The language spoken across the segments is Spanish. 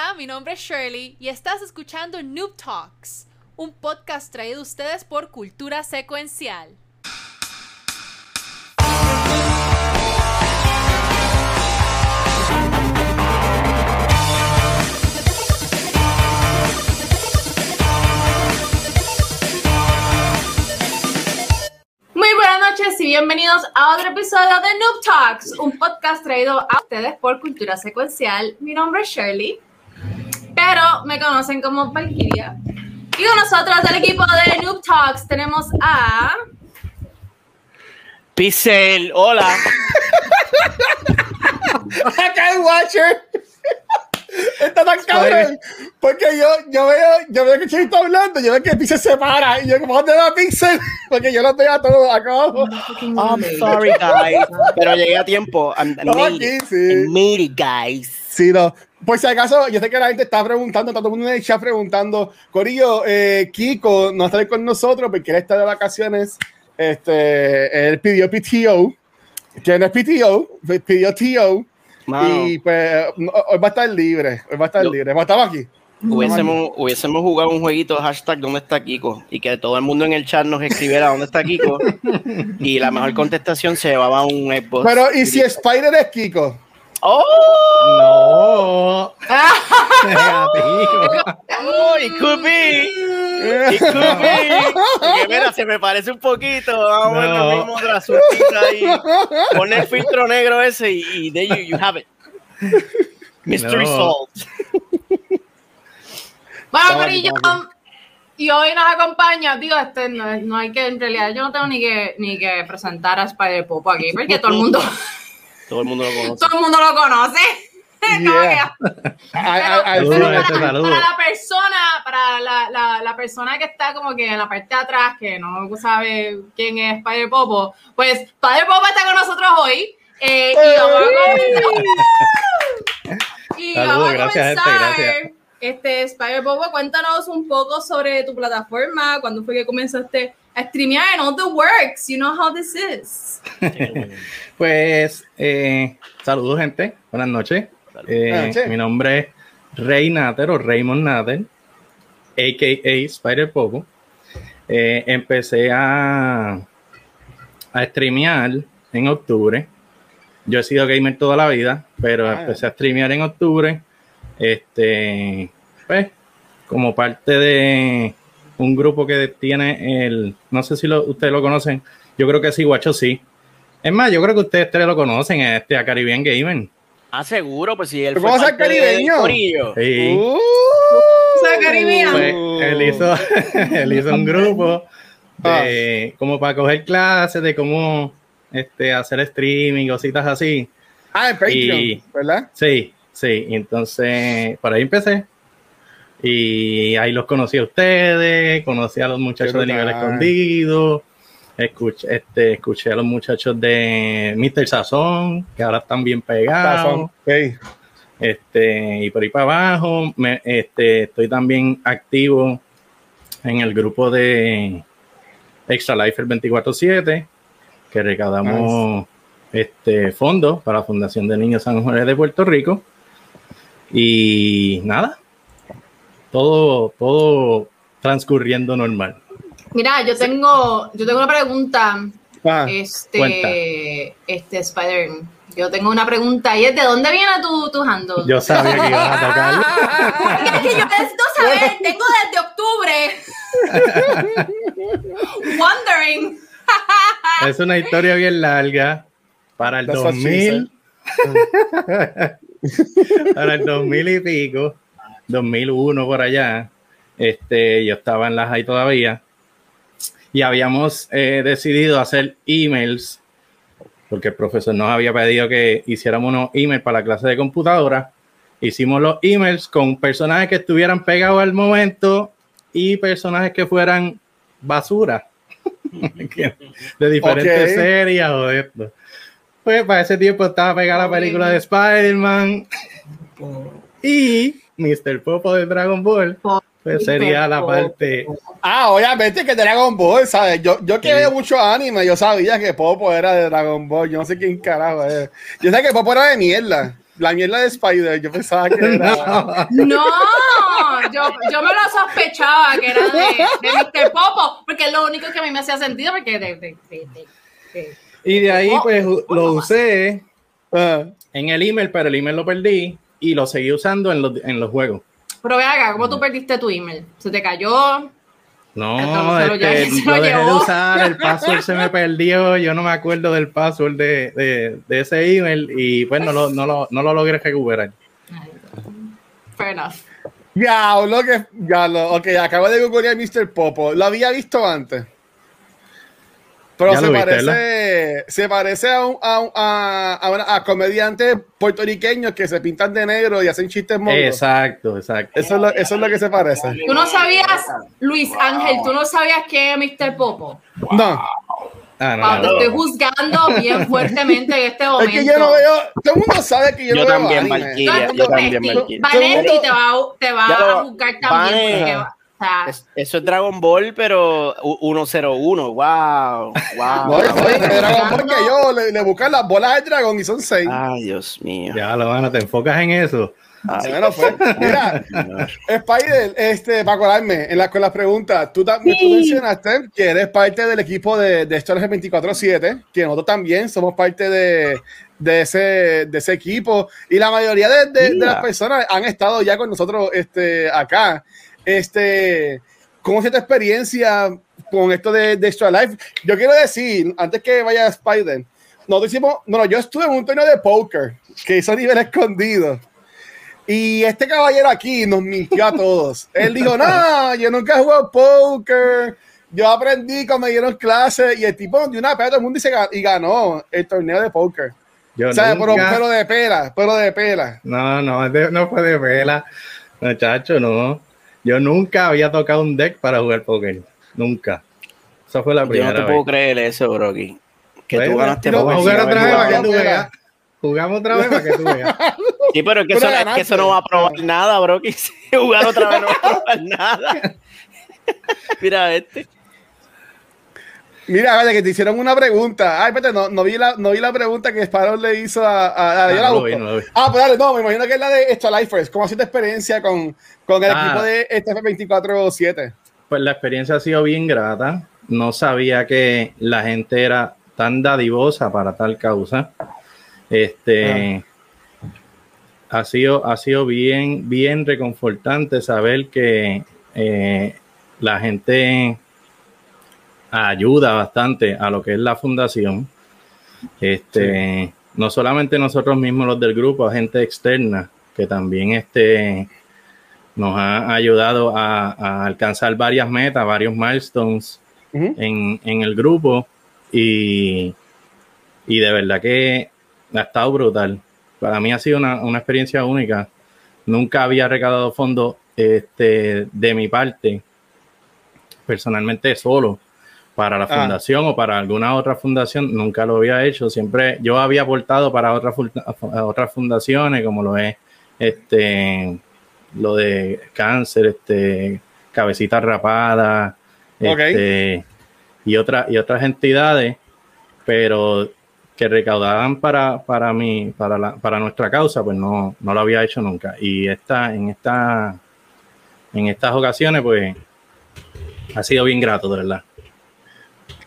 Hola, mi nombre es Shirley y estás escuchando Noob Talks, un podcast traído a ustedes por Cultura Secuencial. Muy buenas noches y bienvenidos a otro episodio de Noob Talks, un podcast traído a ustedes por Cultura Secuencial. Mi nombre es Shirley, pero me conocen como Valkyria. Y con nosotros del equipo de Noob Talks tenemos a... Pixel, hola. Acá el Watcher. Está tan cabrón. Porque yo, yo veo, yo veo que Chey está hablando, yo veo que Pixel se para. Y yo, como, ¿dónde va Pixel? Porque yo lo tengo a todos acá abajo. I'm sorry, guys. Pero llegué a tiempo. I'm, I No, aquí sí. I made it, guys. Sí, no. Por si acaso, yo sé que la gente está preguntando, está todo el mundo en el chat preguntando, Corillo, eh, Kiko no está con nosotros porque él está de vacaciones. Este, él pidió PTO, que no es PTO, pidió TO. Mano, Y pues hoy va a estar libre, hoy va a estar Yo- libre. Estamos aquí. hubiésemos, hubiésemos jugado un jueguito hashtag ¿Dónde está Kiko? Y que todo el mundo en el chat nos escribiera ¿Dónde está Kiko? Y la mejor contestación se llevaba un Xbox. Pero, ¿y si Spider es Kiko? ¡Oh! No. Negativo. ¡Oh! It could be. It could be. Porque mira, se me parece un poquito. Vamos a ver No. lo mismo de la suertita ahí. Pon el filtro negro ese y, y there you, you have it. Mystery No. solved. Bueno, Corillo, y hoy nos acompaña, digo, este, no, no hay que, en realidad, yo no tengo ni que, ni que presentar a Spider Popo aquí, porque todo el mundo, Todo el mundo lo conoce. todo el mundo lo conoce. Yeah. Ay, ay, Pero sí. para, la persona, para la, la, la persona que está como que en la parte de atrás, que no sabe quién es Spider Popo, pues Spider Popo está con nosotros hoy. eh, y vamos a comenzar. y Saludos, vamos a gracias, gente, comenzar. gracias. Este, Spider Popo, cuéntanos un poco sobre tu plataforma, cuándo fue que comenzaste streamear and all the works. You know how this is. Pues, eh, saludos, gente. Buenas noches. Eh, Buenas noches. Mi nombre es Rey Nater o Raymond Nater, a.k.a. Spider Popo. Eh, empecé a, a streamear en octubre. Yo he sido gamer toda la vida, pero Ah. empecé a streamear en octubre. Este, pues, como parte de un grupo que tiene el, no sé si lo- ustedes lo conocen, yo creo que sí, guacho sí. Es más, yo creo que ustedes tres lo conocen, este, a Caribbean Gamer. Ah, seguro, pues si él ¿Pero cómo fue parte caribeño? Sí. Uh. Pues, él hizo, él hizo un grupo Ah. de como para coger clases de cómo este, hacer streaming, cositas así. Ah, en Patreon, Y- ¿verdad? Sí, sí. Entonces, por ahí empecé. Y ahí los conocí a ustedes, conocí a los muchachos de nivel escondido, escuché, este, escuché a los muchachos de Mr. Sazón, que ahora están bien pegados. Este, y por ahí para abajo. Me, este, estoy también activo en el grupo de Extra Life el 24-7, que recaudamos este, fondos para la Fundación de Niños San Juan de Puerto Rico. Y nada, todo, todo transcurriendo normal. Mira, yo tengo, yo tengo una pregunta. Ah, Este, cuenta. este Spider, yo tengo una pregunta y es ¿de dónde viene tu, tu handle? Yo sabía que ibas a tocar. Porque es que yo necesito saber, tengo desde octubre. Wondering. Es una historia bien larga. Para el That's what she 2000, para el 2000 y pico, 2001 por allá, este, yo estaba en la high todavía. Y habíamos eh, decidido hacer emails porque el profesor nos había pedido que hiciéramos unos emails para la clase de computadora. Hicimos los emails con personajes que estuvieran pegados al momento y personajes que fueran basura. De diferentes series o de esto. Pues para ese tiempo estaba pegada la película de Spider-Man. Y Mr. Popo de Dragon Ball. Pues sería la parte. Ah, obviamente que Dragon Ball, ¿sabes? Yo, yo que Sí. mucho anime, yo sabía que Popo era de Dragon Ball. Yo no sé quién carajo es. Yo sé que Popo era de mierda. la mierda de Spider. Yo pensaba que era. No, yo, yo me lo sospechaba que era de, de Mr. Popo, porque es lo único que a mí me hacía sentido, porque de, de, de, de- de- Y de ahí, pues, lo usé Ah, en el email, pero el email lo perdí y lo seguí usando en los, en los juegos. Pero ve acá, ¿cómo tú perdiste tu email? ¿Se te cayó? No, este, ya- se lo lo dejé de llevó. usar, el password se me perdió, yo no me acuerdo del password de, de, de ese email y pues no lo, no lo, no lo logré recuperar. Fair enough. Ya, lo que. Ya, lo. Ok, acabo de googlear Mr. Popo. Lo había visto antes. Pero Ya se viste, parece. Se parece a, un, a, un- a, a una- a comediantes puertorriqueños que se pintan de negro y hacen chistes mongos. Exacto, exacto. Eso es, lo, eso es lo que se parece. Tú no sabías, Luis Ángel, tú no sabías que es Mr. Popo. No. Ah, no, Ah, te no. estoy juzgando bien fuertemente en este Es momento. que yo no veo. Todo el mundo sabe que yo, Yo no veo también, anime. Valkyria, No, yo también. Vanetti te va, a- te va a juzgar también. O sea, Es- eso es Dragon Ball, pero u- 101. Wow. Wow. No, yo soy de Dragon Ball que yo le, le buscan las bolas del dragón y son seis. Ay, Dios mío. Ya lo van, te enfocas en eso. Ay, Bueno, pues, mira. Spider, este, para acordarme, en la, con las preguntas, tú, tú mencionaste que eres parte del equipo de, de Storage 24-7, que nosotros también somos parte de, de, ese, de ese equipo, y la mayoría de, de- de las personas han estado ya con nosotros este, acá. Este, ¿Cómo fue tu experiencia con esto de, de Extra Life? Yo quiero decir, antes que vaya Spider, nosotros hicimos, bueno, yo estuve en un torneo de póker que hizo a nivel escondido. Y este caballero aquí nos mintió a todos. Él dijo, no, yo nunca he jugado póker. Yo aprendí cuando me dieron clases y el tipo dio una pena a todo el mundo y, se y ganó el torneo de póker. Yo O sea, pero, nunca- pero de pela, pero de pela. No, no, de- no fue de vela. Muchacho, no. Yo nunca había tocado un deck para jugar póker. Nunca. Esa fue la Yo no primera te vez. puedo creer eso, Brocky. Que Bueno, tú ganaste no, jugar otra vez para que tú veas. Jugamos otra vez para que tú veas. Sí, pero es que, eso, es que eso no va a probar nada, Brocky. Si jugar otra vez no va a probar nada. Mira este. Mira, vaya, que te hicieron una pregunta. Ay, espérate, no, no, vi, la, no vi la pregunta que Sparrow le hizo a... a- a- yo Ah, la no vi, no vi. Ah, pues dale, no, me imagino que es la de Extra Lifers. ¿Cómo ha sido tu experiencia con, con el Ah. equipo de este F24-7? Pues la experiencia ha sido bien grata. No sabía que la gente era tan dadivosa para tal causa. Este ha sido, ha sido bien, bien reconfortante saber que eh, la gente ayuda bastante a lo que es la fundación. Este, no solamente nosotros mismos los del grupo, gente externa que también este, nos ha ayudado a, a alcanzar varias metas, varios milestones en, en el grupo y, y de verdad que ha estado brutal. Para mí ha sido una, una experiencia única. Nunca había recaudado fondos este, de mi parte, personalmente solo, para la Ah. fundación o para alguna otra fundación. Nunca lo había hecho. Siempre yo había aportado para otras, otras fundaciones, como lo es este, lo de cáncer, este, cabecita rapada, este, y, otras y otras entidades, pero que recaudaban para, para mí, para, la, para nuestra causa, pues no, no lo había hecho nunca. Y esta, en esta, en estas ocasiones, pues, ha sido bien grato, de verdad.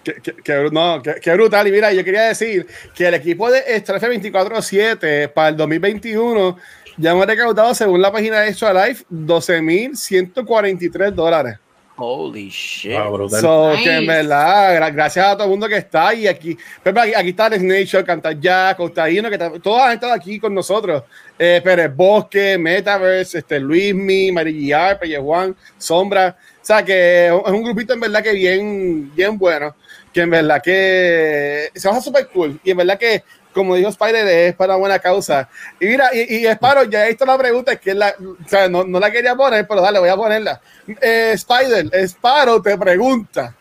Qué, qué- qué- no, qué- qué brutal. Y mira, yo quería decir que el equipo de Extra F24-7 para el 2021 ya hemos recaudado, según la página de Extra Life, 12.143 dólares. Holy shit. Wow, brutal. So, Nice. que en verdad, gra- gracias a todo el mundo que está ahí aquí. Por ejemplo, aquí, aquí está el Snake Show, Cantar Jack, Costaíno, que ta- todos han estado aquí con nosotros. Eh, Pérez Bosque, Metaverse, este, Luismi, Mariguiar, Pelle Juan, Sombra. O sea, que es un grupito en verdad que bien, bien bueno. Que en verdad que se baja súper cool. Y en verdad que, como dijo Spider, es para buena causa. Y mira, y, y Sparrow, ya he visto la pregunta, que es la, o sea, no, no la quería poner, pero dale, voy a ponerla. Eh, Spider, Sparrow te pregunta.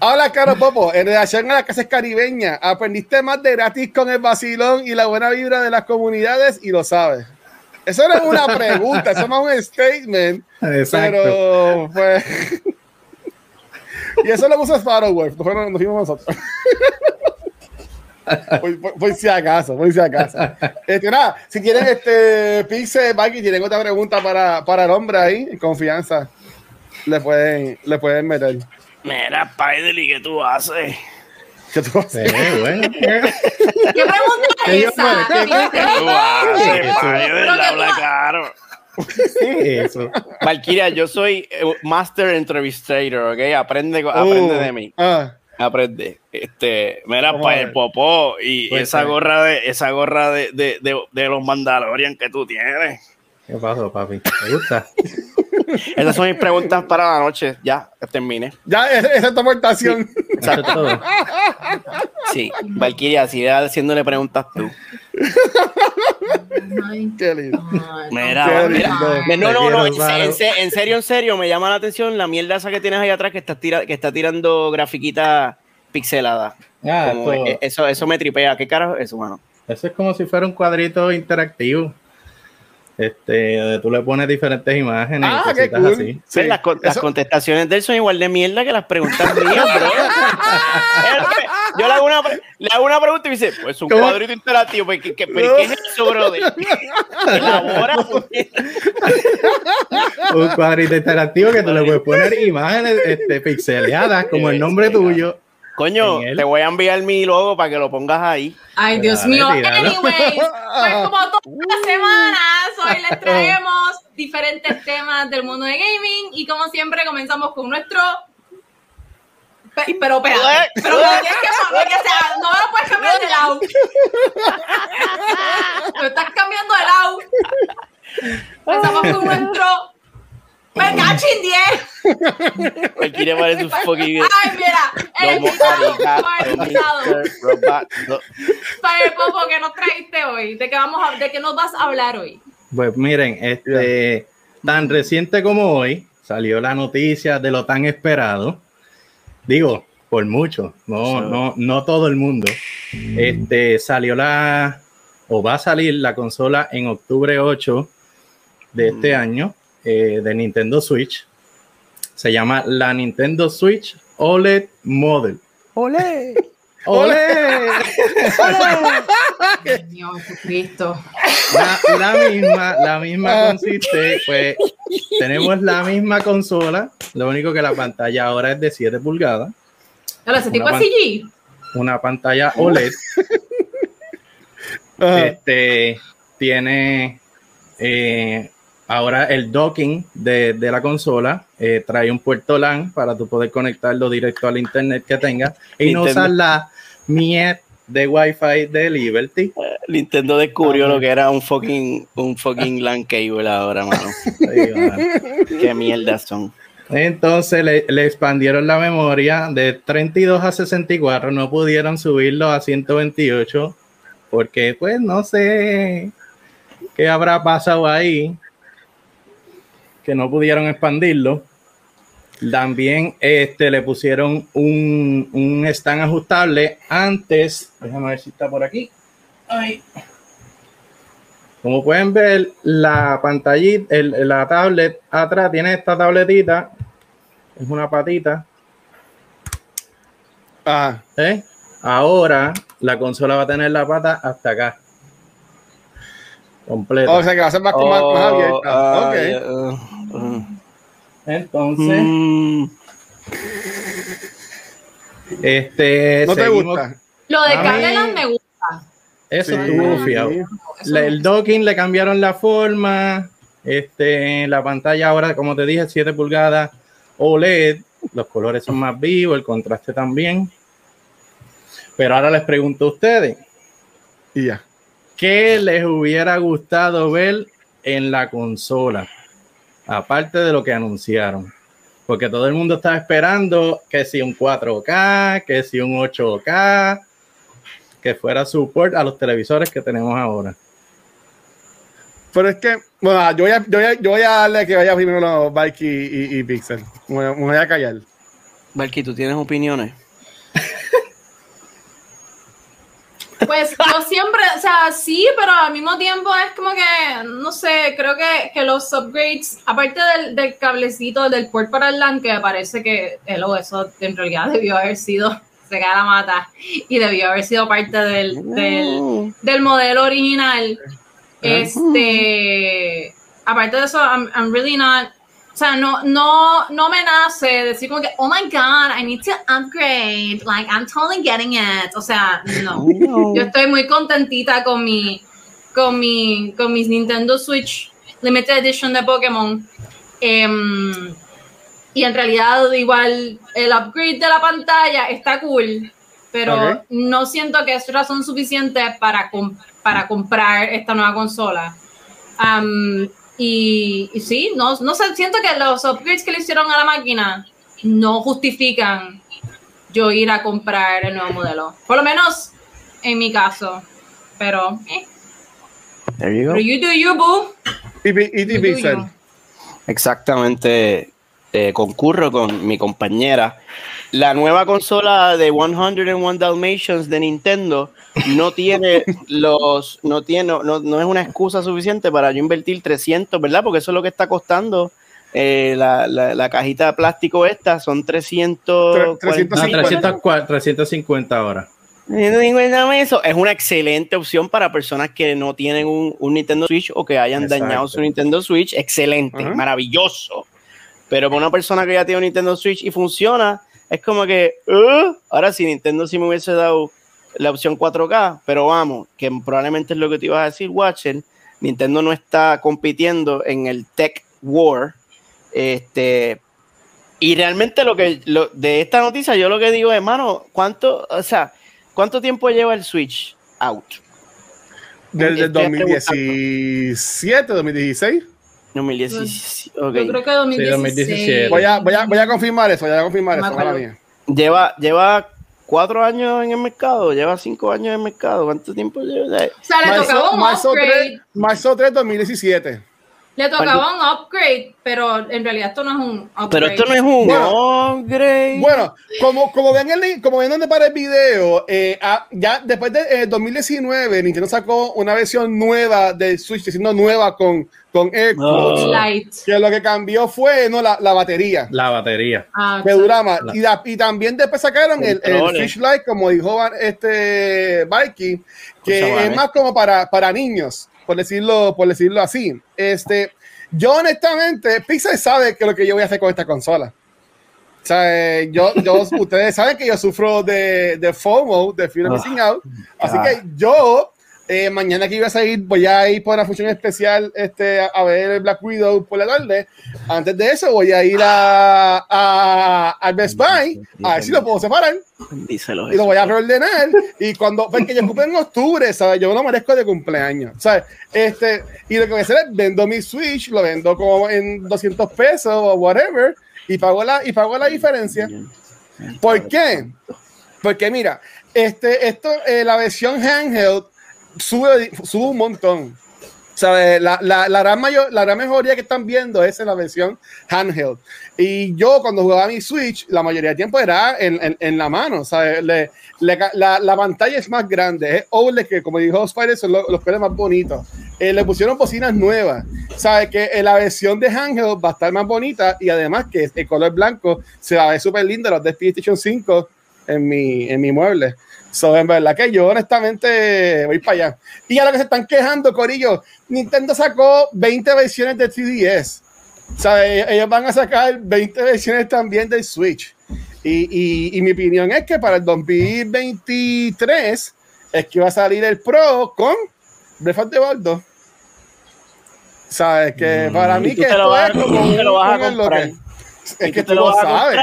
Habla, Caro Popo, en relación a las casas caribeñas, aprendiste más de gratis con el vacilón y la buena vibra de las comunidades y lo sabes. Eso no es una pregunta, eso no es un statement, Exacto. pero pues. Y eso lo puso Sparrow, güey, no fueron- nos fuimos nosotros. Por, por- por si acaso, por si acaso. Este, nada, si tienen este Pixel, Mikey, tienen otra pregunta para, para el hombre ahí, confianza, le pueden, le pueden meter. Mira, Spider, ¿qué tú haces? ¿Qué tú haces? Eh, bueno, ¿Qué pregunta ¿Qué es esa? ¿Qué- ¿Qué tú haces, Habla. ¿Qué es eso? Valkyria, yo soy eh, Master Entrevistator, ¿ok? Aprende, aprende Uh, de mí. ah, Aprende. Este, mira, para el popó y Pues, esa eh. gorra de esa gorra de, de, de, de los Mandalorian que tú tienes. ¿Qué pasó, papi? ¿Te gusta? Esas son mis preguntas para la noche. Ya, terminé. ya, esa esa es tu aportación. Es todo. Sí, Valkyria, sigue haciéndole preguntas tú. Qué lindo. Mira, Qué mira. lindo. No, no, no, en, serio, en serio, me llama la atención la mierda esa que tienes ahí atrás que está, tira, que está tirando grafiquita pixelada. Ah, eh, eso, eso me tripea. ¿Qué carajo es eso, mano? Eso es como si fuera un cuadrito interactivo. Este, donde tú le pones diferentes imágenes Ah, y qué cositas cool. así. Sí, Pues las, con- las eso- contestaciones de él son igual de mierda que las preguntas mías, bro. Yo le hago, una, le hago una pregunta y me dice, pues un ¿Cómo? cuadrito interactivo. pues, ¿Qué, qué, pero ¿qué es eso, brother? Elabora. Un cuadrito interactivo que tú le puedes poner imágenes este, pixeleadas como el nombre tuyo. Coño, te voy a enviar mi logo para que lo pongas ahí. Ay, Dios Dale, mío. tíralo. Anyways, pues como todas las semanas, hoy les traemos diferentes temas del mundo de gaming y como siempre comenzamos con nuestro... Pe- Pero espérate, pero me tienes que poner que sea, no me lo puedes cambiar de lado. Me estás cambiando de lado. Empezamos con nuestro... ¡Percachín 10! Cualquiera parece un fucking. Ay, mira, el invitado, el popo que nos trajiste hoy, de qué vamos a, de qué nos vas a hablar hoy. Pues miren, este, tan reciente como hoy salió la noticia de lo tan esperado. Digo, por mucho, no, no, no todo el mundo. Este, salió la, o va a salir la consola en octubre 8 de este Mm. año eh, de Nintendo Switch. Se llama la Nintendo Switch OLED Model. ¡Olé! ¡Ole! Dios Jesucristo. La, la misma, la misma consiste, pues tenemos la misma consola, lo único que la pantalla ahora es de 7 pulgadas, Hola, ese tipo CG. una pantalla OLED, Ajá. este, tiene eh, ahora el docking de, de la consola, eh, trae un puerto LAN para tú poder conectarlo directo al internet que tengas y no usar la MIET de Wi-Fi de Liberty. Nintendo descubrió lo que era un fucking, un fucking LAN cable ahora, mano. Qué mierda son. Entonces le, le expandieron la memoria de 32 a 64, no pudieron subirlo a 128 porque pues no sé qué habrá pasado ahí que no pudieron expandirlo. También este, le pusieron un, un stand ajustable antes, déjame ver si está por aquí. Ay. Como pueden ver, la pantallita, el- la tablet atrás tiene esta tabletita, es una patita, Ajá. ¿eh? Ahora la consola va a tener la pata hasta acá. Completa. O sea que va a ser más, más, más Oh, abierta. ah, Ok. ya, uh, uh. Entonces, Mm, este ¿No te gusta? Lo de mí- me gusta. Eso Sí. estuvo fiado. Me el docking le cambiaron la forma. Este, la pantalla ahora, como te dije, 7 pulgadas OLED. Los colores son más vivos, el contraste también. Pero ahora les pregunto a ustedes, Y ya. ¿Qué les hubiera gustado ver en la consola? Aparte de lo que anunciaron. Porque todo el mundo estaba esperando que si un 4K, que si un 8K, que fuera support a los televisores que tenemos ahora. Pero es que, bueno, yo voy a, yo voy a, yo voy a darle que vaya primero los Valky y, y Pixel. Me voy a- me voy a callar. Valky, ¿tú tienes opiniones? Pues yo siempre, o sea, sí, pero al mismo tiempo es como que, no sé, creo que, que los upgrades, aparte del, del cablecito del port para el LAN, que me parece que hello, eso en realidad debió haber sido se cae la mata y debió haber sido parte del, del, del modelo original. Este, aparte de eso, I'm, I'm really not o sea, no, no, no me nace decir como que, oh my god, I need to upgrade. Like, I'm totally getting it. O sea, no. Yo estoy muy contentita con mi, con mi, con mis Nintendo Switch Limited Edition de Pokémon. Em, y en realidad, igual, el upgrade de la pantalla está cool, pero no siento que es razón suficiente para, para comprar esta nueva consola. Um, y, sí, no, no sé, siento que los upgrades que le hicieron a la máquina no justifican yo ir a comprar el nuevo modelo. Por lo menos en mi caso. Pero, eh. There you go. Pero you do you, boo. Y, Exactamente. Eh, concurro con mi compañera. La nueva consola de 101 Dalmatians de Nintendo no tiene los, no tiene, no, no, es una excusa suficiente para yo invertir 300, ¿verdad? Porque eso es lo que está costando eh, la, la, cajita de plástico esta, son 300, 350. 350 ahora. Eso es una excelente opción para personas que no tienen un, un Nintendo Switch o que hayan dañado su Nintendo Switch. Excelente, maravilloso. Pero para una persona que ya tiene un Nintendo Switch y funciona, es como que, uh, ahora si Nintendo sí me hubiese dado la opción 4K, pero vamos, que probablemente es lo que te ibas a decir, Watcher, Nintendo no está compitiendo en el Tech War. Este, y realmente lo que de esta noticia, yo lo que digo, hermano, ¿cuánto, o sea, cuánto tiempo lleva el Switch out? Desde 2017, 2016. 2017. Okay. Yo creo que 2017. Voy, a, voy, a, voy a confirmar eso, voy a confirmar eso. Lleva, lleva cuatro años en el mercado, lleva cinco años en el mercado. ¿Cuánto tiempo lleva? O sea, le tocaba un marzo upgrade. 3, marzo 3, 2017. Le tocaba un upgrade, pero en realidad esto no es un upgrade. Pero esto no es un upgrade. Bueno, como, como ven el como ven donde para el video, eh, ah, ya después de 2019, eh, Nintendo sacó una versión nueva del Switch, diciendo nueva con, con AirPods. Que lo que cambió fue no la, la batería. La batería. Ah, que dura más. Y, y, también después sacaron el, el Fish Light, como dijo este Mikey, que es más como para, para niños por decirlo, por decirlo así. Este, yo honestamente, Pixar sabe que lo que yo voy a hacer con esta consola. O sea, eh, yo, yo, ustedes saben que yo sufro de, de FOMO, de Fear of Missing Out. Así que yo eh, mañana que iba a salir, voy a ir por una función especial este, a, ver Black Widow por la tarde. Antes de eso, voy a ir a, a, al Best Buy a ver si lo puedo separar. Díselo y lo voy a reordenar. Y cuando, porque yo cumple en octubre, ¿sabes? Yo no merezco de cumpleaños, ¿sabes? Este, y lo que voy a hacer es vendo mi Switch, lo vendo como en 200 pesos o whatever, y pago la, y pago la diferencia. ¿Por qué? Porque mira, este, esto, eh, la versión handheld sube, sube un montón. ¿Sabe? La, la, la, gran mayor, la gran mejoría que están viendo es en la versión handheld. Y yo cuando jugaba mi Switch, la mayoría del tiempo era en, en, en la mano. ¿sabe? Le, le, la, la, pantalla es más grande. Es OLED que, como dijo Spider, son los, los colores más bonitos. Eh, le pusieron bocinas nuevas. ¿Sabe? Que en la versión de handheld va a estar más bonita y además que el color blanco se va a ver súper lindo los de PlayStation 5 en mi, en mi mueble. So, en verdad que yo honestamente voy para allá. Y a lo que se están quejando, Corillo, Nintendo sacó 20 versiones de 3DS. O sea, e-, ellos van a sacar 20 versiones también del Switch. Y, y, y, mi opinión es que para el 2023 es que va a salir el Pro con Breath of the Wild 2. ¿Sabes? Que mm. para mí que esto es como... Te lo vas a comprar. Es que tú lo sabes.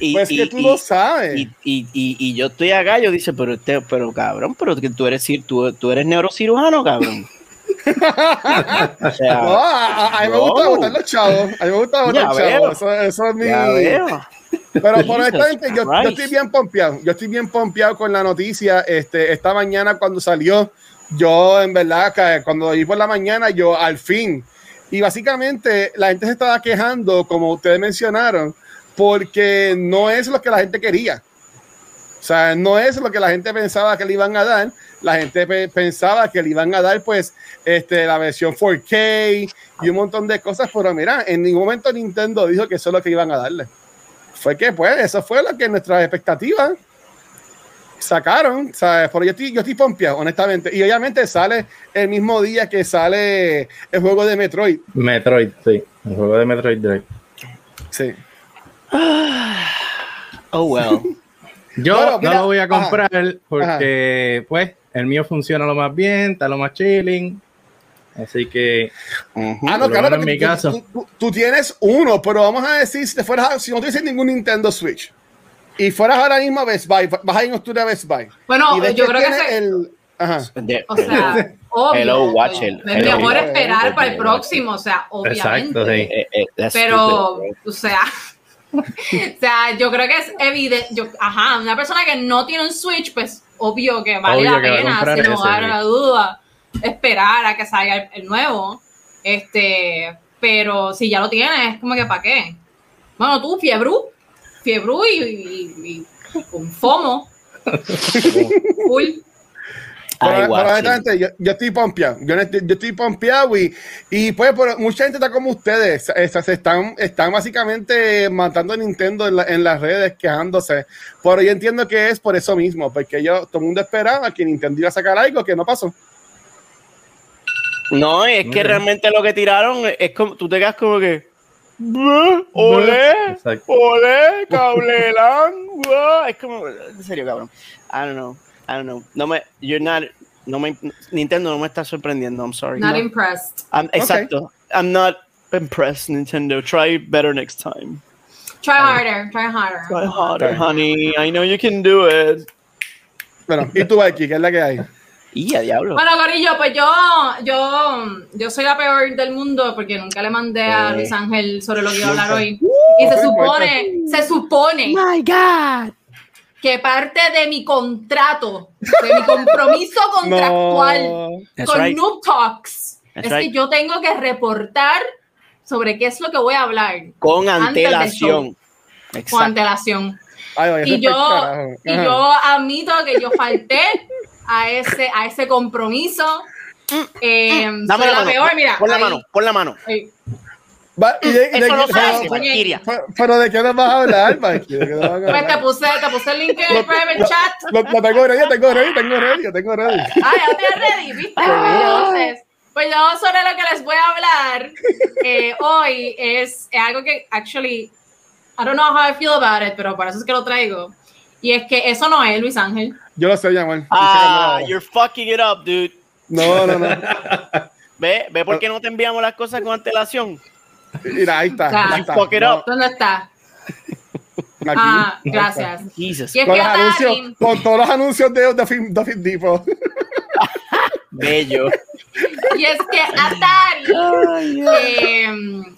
Y, pues que tú lo sabes. Y, y, yo estoy acá, yo dice, pero este, pero cabrón, pero que tú eres tú, tú eres neurocirujano, cabrón. o sea, no, a, mí me gusta votar los chavos. A mí me gusta votar los chavos. Eso, eso, es mi. Pero por honestamente, yo, yo, estoy bien pompeado. Yo estoy bien pompeado con la noticia. Este, esta mañana, cuando salió, yo en verdad, cuando vi por la mañana, yo al fin. Y básicamente la gente se estaba quejando, como ustedes mencionaron, porque no es lo que la gente quería. O sea, no es lo que la gente pensaba que le iban a dar. La gente pensaba que le iban a dar, pues, este, la versión 4K y un montón de cosas. Pero mira, en ningún momento Nintendo dijo que eso es lo que iban a darle. Fue que, pues, eso fue lo que nuestras expectativas. sacaron, ¿sabes? Pero yo estoy, yo estoy pompeado, honestamente. Y obviamente sale el mismo día que sale el juego de Metroid. Metroid, sí. El juego de Metroid Dread. Sí. oh, well. Yo bueno, no lo voy a comprar ajá, porque, ajá. pues, el mío funciona lo más bien, está lo más chilling. Así que. Uh -huh. Ah, no, claro, en mi tú, caso. Tú, tú, tú, tienes uno, pero vamos a decir, si, te fueras, si no tienes ningún Nintendo Switch y fueras ahora mismo a Best Buy, vas a ir a Best Buy. Bueno, yo creo que se... el. Ajá. O sea, obvio. Hello, watch it. Es mejor esperar para el próximo, o sea, obviamente. Exacto, sí. Eh, eh, Pero, o sea. o sea, yo creo que es evidente. Yo, ajá, una persona que no tiene un Switch, pues obvio que vale Obvio la que pena, sin lugar a la duda, esperar a que salga el, el nuevo. Este, pero si ya lo tienes, es como que ¿para qué? Bueno, tú, Fiebru, Fiebru y, y, y con FOMO. Pero, Ay, pero honestamente, yo, yo estoy pompeado. Yo, yo estoy pompeado y, y pues por- mucha gente está como ustedes. se están, están básicamente matando a Nintendo en, la- en las redes, quejándose. Pero yo entiendo que es por eso mismo, porque yo, todo el mundo esperaba que Nintendo iba a sacar algo que no pasó. No, es que realmente lo que tiraron es como, tú te quedas como que. "Buh, Olé, Exacto. olé, cablelan. buh". Es como, en serio, cabrón. I don't know, I don't know. No me, you're not, no me, Nintendo no me está sorprendiendo. I'm sorry. Not No. impressed. I'm- exacto. I'm not impressed, Nintendo. Try better next time. Try harder, try harder. Try harder, Okay. honey. I know you can do it. Bueno, y tú, aquí, ¿qué es la que hay? Y a diablo. Bueno, Corillo, pues yo, yo, yo soy la peor del mundo porque nunca le mandé a Eh. Luis Ángel sobre lo que iba a hablar hoy. Y se supone, se supone my God. Que parte de mi contrato, de mi compromiso contractual No. Con right. Noob Talks, That's es que yo tengo que reportar sobre qué es lo que voy a hablar Con antelación. con antelación. Ay, Y yo, y yo admito que yo falté a ese, a ese compromiso. Eh, Dame la la mano. peor, mira. Pon la ahí, mano, pon la mano. ahí. Pero- ¿de qué nos vas a hablar, Mikey? ¿De qué nos vas a Pues te puse, te puse el link en el private chat. Lo, lo tengo ready, tengo ready, tengo ready, yo tengo ready. Ah, ya estoy ready, ¿viste? Entonces, pues yo sobre lo que les voy a hablar eh, hoy es, es algo que, actually, I don't know how I feel about it, pero por eso es que lo traigo. Y es que eso no es Luis Ángel. Yo lo sé, mi amor. Ah, you're fucking it up, dude. No, no, no. Ve, ve por qué no te enviamos las cosas con antelación. Mira, ahí está. Ah, ahí No. ¿Dónde está? aquí. Ah, gracias. Jesus. Y es Con, que los anuncios, Atari, con todos los anuncios de Film, Film Depot. Bello. y es que Atari eh,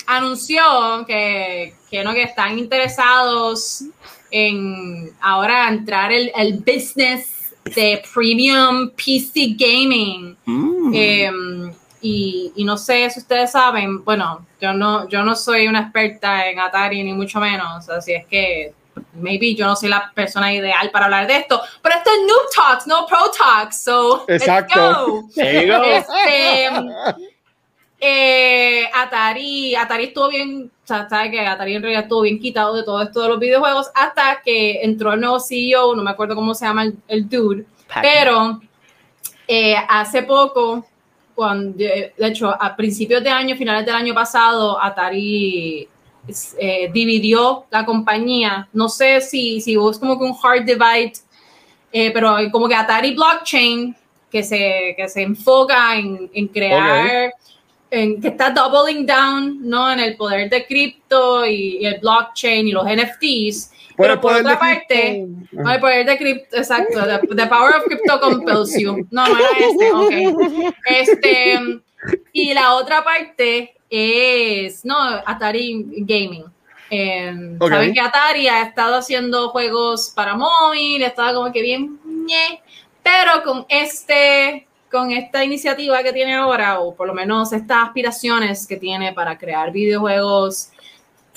anunció que, que no que están interesados en ahora entrar el, el business de premium PC gaming. Mm. Eh, y, y no sé si ustedes saben, bueno, yo no, yo no soy una experta en Atari ni mucho menos, así es que maybe yo no soy la persona ideal para hablar de esto, pero esto es Noob Talks, no Pro Talks, so Exacto. let's go. There you go. Este, eh, Atari, Atari estuvo bien, o sea, sabe que Atari en realidad estuvo bien quitado de todo esto de los videojuegos hasta que entró el nuevo CEO, no me acuerdo cómo se llama el, el dude, pero eh, hace poco, cuando, de hecho, a principios de año, finales del año pasado, Atari eh, dividió la compañía. No sé si, si hubo como que un hard divide, eh, pero como que Atari Blockchain, que se, que se enfoca en, en crear, en, que está doubling down ¿no? en el poder de cripto y, y el blockchain y los NFTs. Pero por otra parte, no, el poder de cripto, exacto, the, the power of crypto compels you. No, no era este, ok. Este, y la otra parte es, no, Atari Gaming. Eh, Ok. Saben que Atari ha estado haciendo juegos para móvil, estaba como que bien, ñe, pero con este, con esta iniciativa que tiene ahora, o por lo menos estas aspiraciones que tiene para crear videojuegos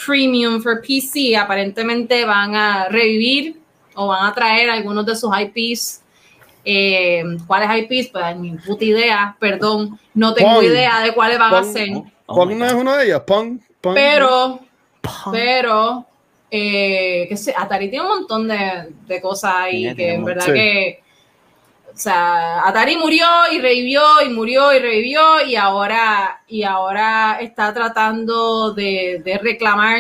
premium for PC, aparentemente van a revivir o van a traer algunos de sus IPs. Eh, ¿Cuáles IPs? Pues ni puta idea, perdón, no tengo Pong. idea de cuáles van a ser. Oh Pong no es uno de ellos. Pong. Pong. Pero, Pong. pero Eh, que sé, Atari tiene un montón de, de cosas ahí que en verdad que. O sea, Atari murió y revivió y murió y revivió y ahora, y ahora está tratando de, reclamar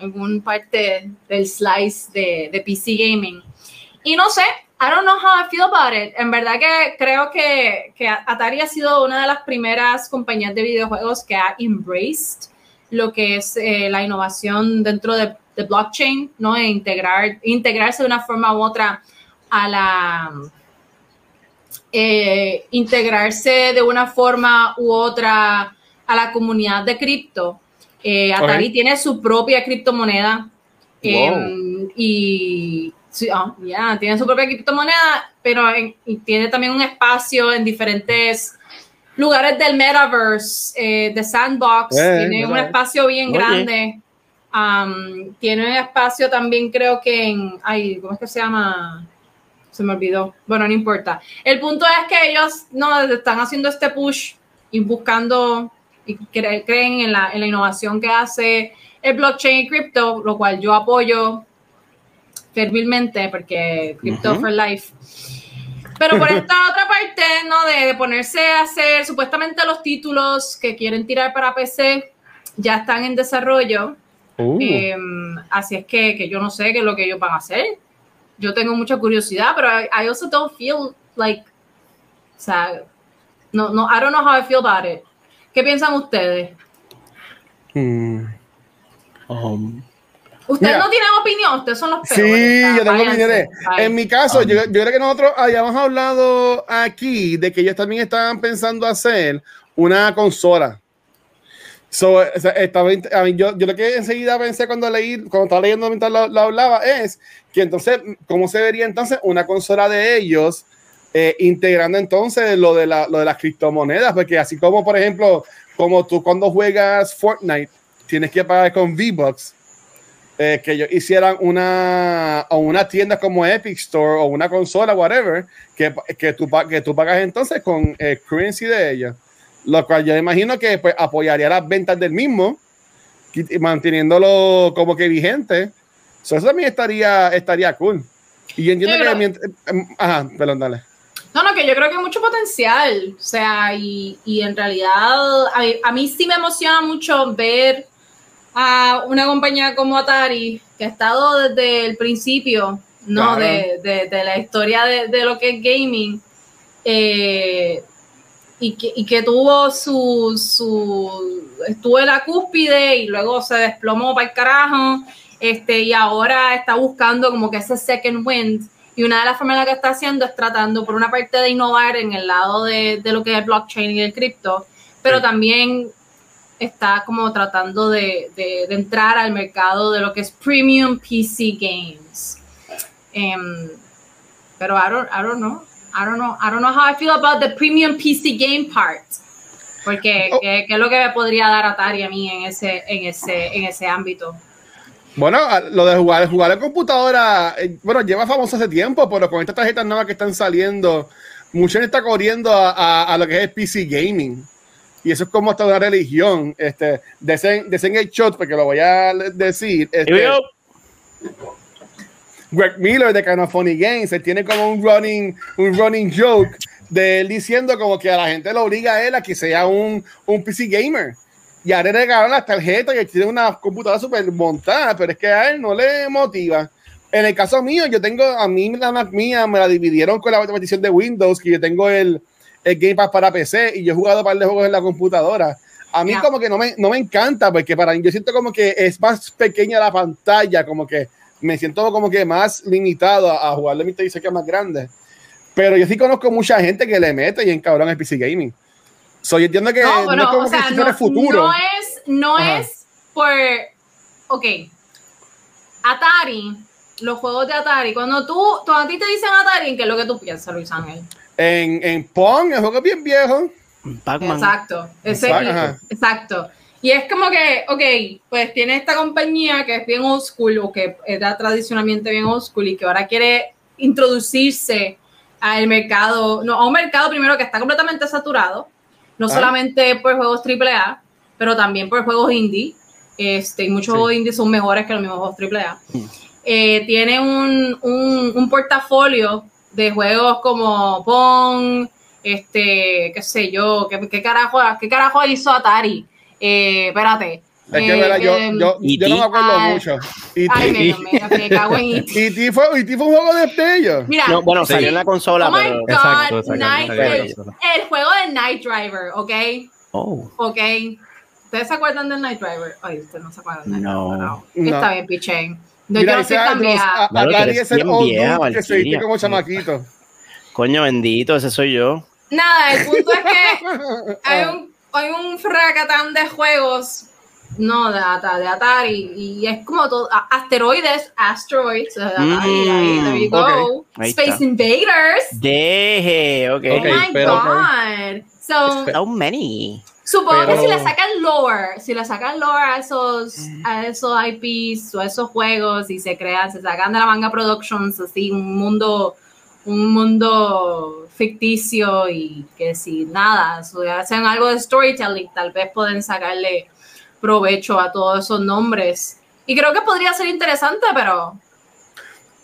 algún parte del slice de, de PC Gaming. Y no sé, I don't know how I feel about it. En verdad que creo que, que, Atari ha sido una de las primeras compañías de videojuegos que ha embraced lo que es eh, la innovación dentro de, de, blockchain, ¿no? E integrar, integrarse de una forma u otra a la... Eh, integrarse de una forma u otra a la comunidad de cripto. Eh, Atari okay. tiene su propia criptomoneda wow. y Sí, oh, ya, tiene su propia criptomoneda, pero en, y tiene también un espacio en diferentes lugares del metaverse, eh, de Sandbox, eh, tiene un espacio bien Oye. grande. Um, tiene un espacio también, creo que en. Ay, ¿cómo es que se llama? Se me olvidó. Bueno, no importa. El punto es que ellos no están haciendo este push y buscando y cre creen en la, en la innovación que hace el blockchain y cripto, lo cual yo apoyo fervilmente porque Crypto uh -huh. for Life. Pero por esta otra parte, ¿no? De, ponerse a hacer supuestamente los títulos que quieren tirar para PC ya están en desarrollo. Uh. Eh, así es que, que, yo no sé qué es lo que ellos van a hacer. Yo tengo mucha curiosidad, pero I, I also don't feel like, o sea, no, no, I don't know how I feel about it. ¿Qué piensan ustedes? Hmm. Um, Ustedes no tienen opinión, ustedes son los peores. Sí, yo tengo opiniones. En mi caso, um, yo, yo, creo que nosotros habíamos hablado aquí de que ellos también estaban pensando hacer una consola. So, estaba, yo, yo, lo que enseguida pensé cuando leí, cuando estaba leyendo mientras lo, hablaba, es que entonces, ¿cómo se vería entonces una consola de ellos eh, integrando entonces lo de, la, lo de las criptomonedas? Porque así como, por ejemplo, como tú cuando juegas Fortnite, tienes que pagar con V-Bucks eh, que ellos hicieran una, o una tienda como Epic Store o una consola, whatever, que, que, tú, que tú pagas entonces con eh, currency de ella. Lo cual yo imagino que pues, apoyaría las ventas del mismo, manteniéndolo como que vigente. So, eso también estaría, estaría cool. Y yo entiendo Pero, que. Mientras, ajá, perdón, dale. No, no, que yo creo que hay mucho potencial. O sea, y, y en realidad a, a mí sí me emociona mucho ver a una compañía como Atari, que ha estado desde el principio, ¿no? Claro. De, de, de, la historia de, de, lo que es gaming, eh, y, que, y que tuvo su, su, estuvo en la cúspide y luego se desplomó para el carajo, este, y ahora está buscando como que ese second wind. Y una de las formas en las que está haciendo es tratando, por una parte, de innovar en el lado de, de lo que es blockchain y el cripto, pero sí. también está como tratando de, de, de, entrar al mercado de lo que es premium PC games. Um, pero I don't, I don't know. I don't know. I don't know how I feel about the premium PC game part. Porque oh. ¿qué, ¿qué, es lo que me podría dar Atari a mí en ese, en ese, en ese ámbito? Bueno, lo de jugar, jugar en computadora, eh, bueno, lleva famoso hace tiempo, pero con estas tarjetas nuevas que están saliendo, mucha gente está corriendo a, a, a lo que es el PC gaming y eso es como hasta una religión. Este, desen, desen el shot, porque lo voy a decir. Este, Greg Miller de Kind of Funny Games, él tiene como un running, un running joke de él diciendo como que a la gente lo obliga a él a que sea un, un PC gamer. Y ahora le regalan las tarjetas y él tiene una computadora súper montada, pero es que a él no le motiva. En el caso mío, yo tengo, a mí la mía me la dividieron con la petición de Windows, que yo tengo el, el Game Pass para PC y yo he jugado un par de juegos en la computadora. A mí yeah. como que no me, no me encanta porque para mí yo siento como que es más pequeña la pantalla, como que me siento como que más limitado a, a jugar de mi televisor que es más grande. Pero yo sí conozco mucha gente que le mete y encabrón el PC Gaming. So, yo entiendo que no, no es como o sea, que no, el futuro. No es, no es por... Ok. Atari, los juegos de Atari, cuando tú, cuando a ti te dicen Atari, ¿qué es lo que tú piensas, Luis Ángel? en, en Pong, el juego es bien viejo. Exacto, ese, exacto. Y es como que, ok, pues tiene esta compañía que es bien old school o que era tradicionalmente bien old school y que ahora quiere introducirse al mercado, no, a un mercado primero que está completamente saturado, no ah. solamente por juegos AAA, pero también por juegos indie. este, y muchos juegos indie son mejores que los mismos juegos AAA. Mm. Eh, tiene un, un, un, portafolio de juegos como Pong, este, qué sé yo, qué, qué carajo, qué carajo hizo Atari. Eh, espérate. Es que, eh, yo, yo, yo, no me acuerdo mucho. Y Ay, me, me, me cago en E.T. fue, fue un juego de ellos. Mira, no, bueno, salió en la consola, oh pero... God, exacto, exacto, Night, el, el, juego de Night Driver, ¿ok? Oh. Ok. ¿Ustedes se acuerdan del Night Driver? Ay, ustedes no se acuerdan del no. Night Driver. Está bien, pichén. No, Mira, yo no soy tan vieja. Atari es el old dude que se viste como chamaquito. Coño, bendito, ese soy yo. Nada, el punto es que hay un, hay un fracatán de juegos no, de, de Atari. Y es como todo. Asteroides, asteroids. Mm, there you go. Okay. Space Invaders. Deje, ok. Oh my pero, god. So, so many. Supongo pero, que si le sacan lore, si le sacan lore a esos, a esos IPs o a esos juegos y se crean, se sacan de la manga Productions, así, un mundo, un mundo ficticio y que si nada, si hacen algo de storytelling, tal vez pueden sacarle provecho a todos esos nombres. Y creo que podría ser interesante, pero...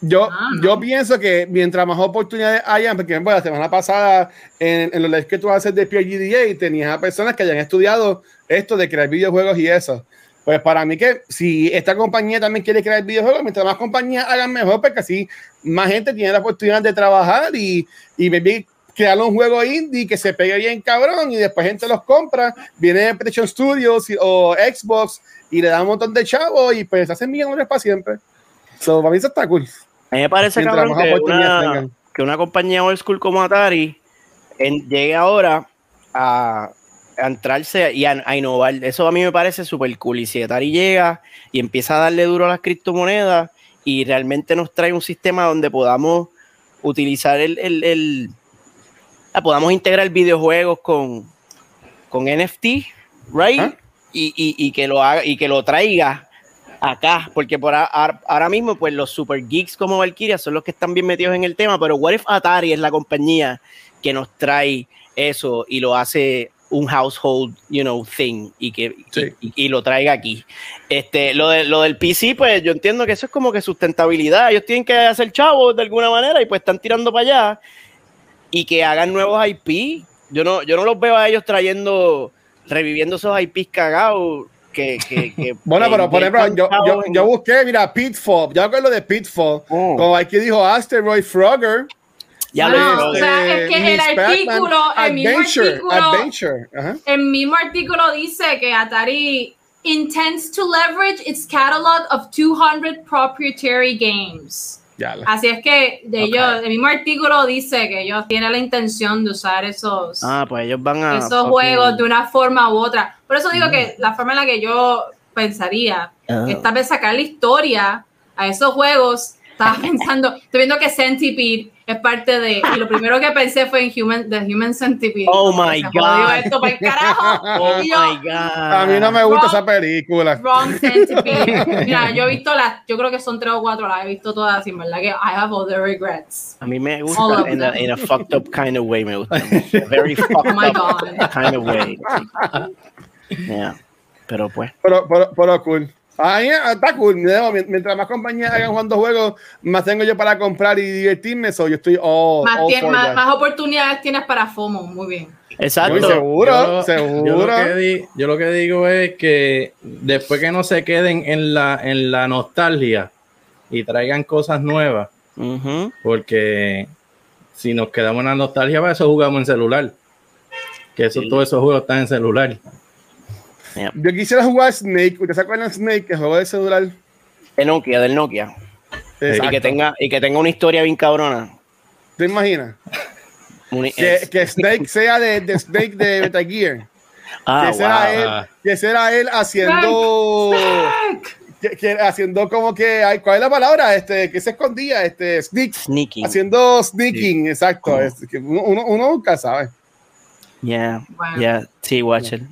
Yo, ah, yo pienso que mientras más oportunidades hayan, porque bueno, la semana pasada en, en los lives que tú haces de PGDA tenías a personas que hayan estudiado esto de crear videojuegos y eso. Pues para mí que si esta compañía también quiere crear videojuegos, mientras más compañías hagan mejor, porque así más gente tiene la oportunidad de trabajar y, y crear un juego indie que se pegue bien cabrón y después gente los compra, viene PlayStation Studios o Xbox y le da un montón de chavos y pues hacen millonarios para siempre. So, para mí eso está cool. A mí me parece cabrón que una, que una, compañía old school como Atari llegue ahora a, entrarse y a, innovar. Eso a mí me parece súper cool. Y si Atari llega y empieza a darle duro a las criptomonedas y realmente nos trae un sistema donde podamos utilizar el, el podamos integrar videojuegos con, con NFT, right? ¿Ah? Y, y, y, que lo haga y que lo traiga acá, porque por ahora, mismo, pues los super geeks como Valkyria son los que están bien metidos en el tema, pero what if Atari es la compañía que nos trae eso y lo hace un household, you know, thing y que y, lo traiga aquí. Este, lo, de, lo del PC, pues yo entiendo que eso es como que sustentabilidad. Ellos tienen que hacer chavos de alguna manera y pues están tirando para allá y que hagan nuevos IP. Yo no, yo no los veo a ellos trayendo, reviviendo esos IPs cagados. Que, que, bueno, pero por ejemplo, yo, yo, yo, busqué, mira, Pitfall, ya lo de Pitfall, oh. como aquí dijo Asteroid Frogger. Ya lo no, o sea, es que el artículo, el mismo artículo, Adventure. el mismo artículo dice que Atari intends to leverage its catalog of 200 proprietary games. Así es que de ellos, el mismo artículo dice que ellos tienen la intención de usar esos, ah, pues ellos van a esos juegos de una forma u otra. Por eso digo que la forma en la que yo pensaría ah. es tal vez sacar la historia a esos juegos. Estaba pensando, estoy viendo que Centipede es parte de. Y lo primero que pensé fue en Human, The Human Centipede. Oh my God. Esto para el carajo. Oh my God. A mí no me gusta esa película. Wrong Centipede. Mira, yo he visto las. Yo creo que son tres o cuatro, las he visto todas, en verdad que I have all the regrets. A mí me gusta en a, in a fucked up kind of way. Me gusta. Very fucked oh my God. up kind of way. Yeah. Pero pues. Pero, pero, pero cool. Ahí está cool. Mientras más compañías hagan jugando juegos, más tengo yo para comprar y divertirme. So, yo estoy all, más, más, oportunidades tienes para FOMO. Muy bien. Exacto. seguro, seguro. Yo lo, que yo lo, que digo es que después que no se queden en la, en la nostalgia y traigan cosas nuevas, porque si nos quedamos en la nostalgia, para eso jugamos en celular. Que eso, todos esos juegos están en celular. Yo quisiera jugar Snake. ¿Ustedes se acuerdan Snake, el juego de celular? De Nokia, del Nokia. Y que, tenga, y que tenga una historia bien cabrona. ¿Te imaginas? que, que, Snake sea de, de Snake de Metal Gear. Ah, que, sea él, que sea él haciendo. Que, haciendo como que. ¿Cuál es la palabra? Este, que se escondía. Este, sneak, sneaking. Haciendo sneaking, exacto. Es, que uno, uno, nunca sabe. Yeah, yeah. Sí, watch it.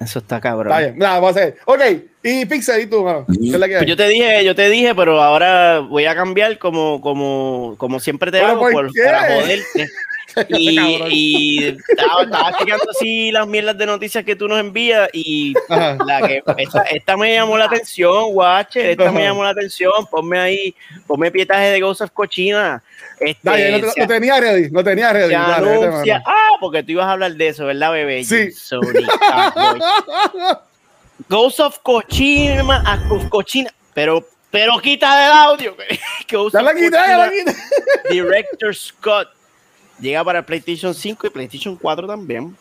Eso está cabrón. Está bien. Nada, vamos a hacer. Ok, y Pixel, ¿y tú, pues yo te dije, yo te dije, pero ahora voy a cambiar como, como, como siempre te hago por, para joderte. y, estaba, estaba, checando así las mierdas de noticias que tú nos envías y la que esta, me llamó la atención, guache, esta me llamó la atención, ponme ahí, ponme pietaje de Ghost of Cochina. Este, no, tenía ready, no tenía ready. ah, porque tú ibas a hablar de eso, ¿verdad, bebé? Sí. Ghost of Cochina, Cochina, pero pero quita el audio. La la quita. Director Scott llega para PlayStation 5 y PlayStation 4 también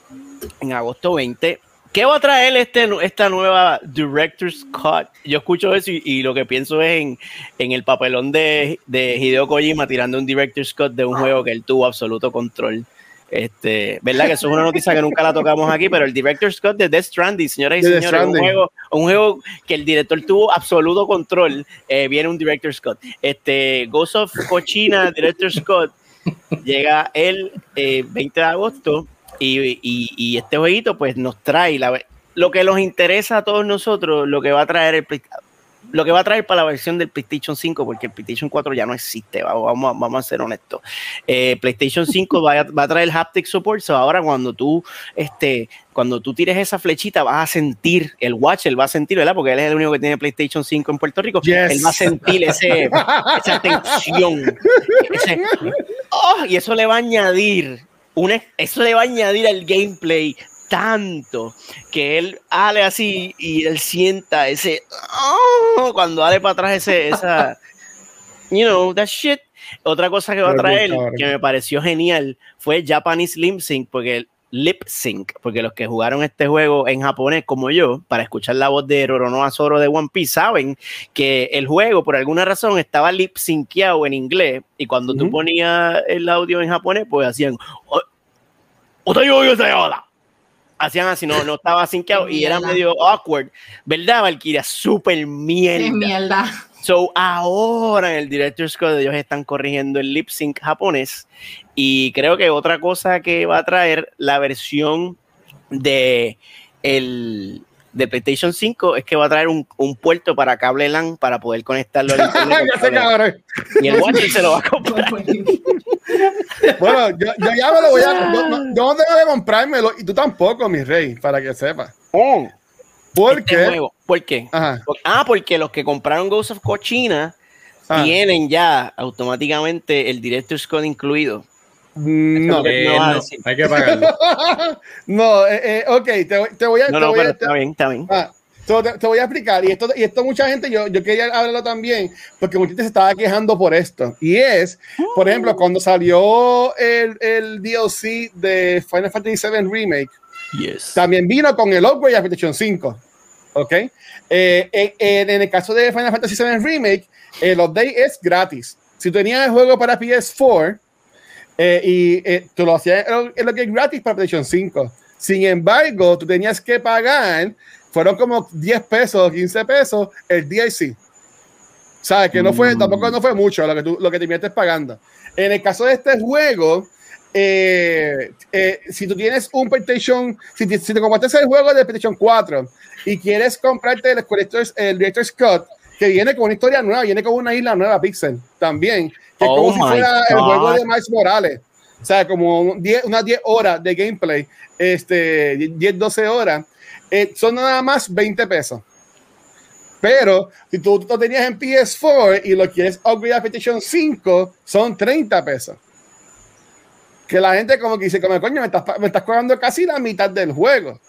en agosto 20. ¿Qué va a traer este, esta nueva Director Scott? Yo escucho eso y, lo que pienso es en, en el papelón de, de, Hideo Kojima tirando un Director Scott de un juego que él tuvo absoluto control. Este, ¿verdad? Que eso es una noticia que nunca la tocamos aquí, pero el Director Scott de Death Stranding, señoras y señores, un juego, un juego que el director tuvo absoluto control, eh, viene un Director Scott. Este, Ghost of Cochina, Director Scott, llega el 20 eh, de agosto y, este jueguito pues nos trae la, lo que nos interesa a todos nosotros, lo que va a traer el lo que va a traer para la versión del PlayStation 5, porque el PlayStation 4 ya no existe, vamos, vamos a ser honestos. Eh, PlayStation 5 va a, va a, traer haptic support, so ahora cuando tú, este, cuando tú tires esa flechita vas a sentir, el watch, él va a sentir, ¿verdad? Porque él es el único que tiene PlayStation 5 en Puerto Rico, él va a sentir ese, esa tensión. Oh, y eso le va a añadir, una, eso le va a añadir al gameplay tanto que él ale así y él sienta ese oh, cuando ale para atrás ese esa you know that shit. Otra cosa que va a traer que me pareció genial fue Japanese Lip Sync porque lip sync porque los que jugaron este juego en japonés como yo para escuchar la voz de Roronoa Zoro de One Piece saben que el juego por alguna razón estaba lip synceado en inglés y cuando tú ponías el audio en japonés pues hacían hacían así, no, no estaba sinqueado y era medio awkward, ¿verdad, Valkyria? Súper mierda. mierda. So, ahora en el Director's Code ellos están corrigiendo el lip sync japonés y creo que otra cosa que va a traer la versión de el de PlayStation 5 es que va a traer un, un puerto para cable LAN para poder conectarlo al internet. y el Watch se lo va a comprar. bueno, yo, yo, ya me lo voy a. Yo, no, tengo que comprármelo y tú tampoco, mi rey, para que sepas. Oh. ¿Por este qué? ¿Por qué? Ah, porque los que compraron Ghost of Cochina ah. tienen ya automáticamente el Director's Code incluido. No, eh, no, hay que pagarlo. no, eh, eh, ok, te, te, voy a. No, no, pero está bien, está bien. Ah, te, voy a explicar, y esto, y esto mucha gente, yo, yo quería hablarlo también, porque mucha gente se estaba quejando por esto. Y es, por ejemplo, cuando salió el, el DLC de Final Fantasy VII Remake, yes. también vino con el upgrade a PlayStation 5. ¿Ok? Eh, en, en, el caso de Final Fantasy VII Remake, el update es gratis. Si tenías el juego para PS4 eh, y eh, tú lo hacías, es lo que es gratis para PlayStation 5. Sin embargo, tú tenías que pagar fueron como 10 pesos, 15 pesos el DLC. ¿Sabes? Que no fue, mm. tampoco no fue mucho lo que, tú, lo que te metes pagando. En el caso de este juego, eh, eh, si tú tienes un PlayStation, si te, si te compraste el juego de PlayStation 4 y quieres comprarte el, el Director Scott, que viene con una historia nueva, viene con una isla nueva, Pixel, también, que es como oh si fuera el juego de Miles Morales. O sea, como 10, unas 10 horas de gameplay, este, 10, 12 horas eh, son nada más 20 pesos. Pero si tú lo tenías en PS4 y lo quieres upgrade a PlayStation 5, son 30 pesos. Que la gente como que dice, como coño, me estás, me estás cobrando casi la mitad del juego.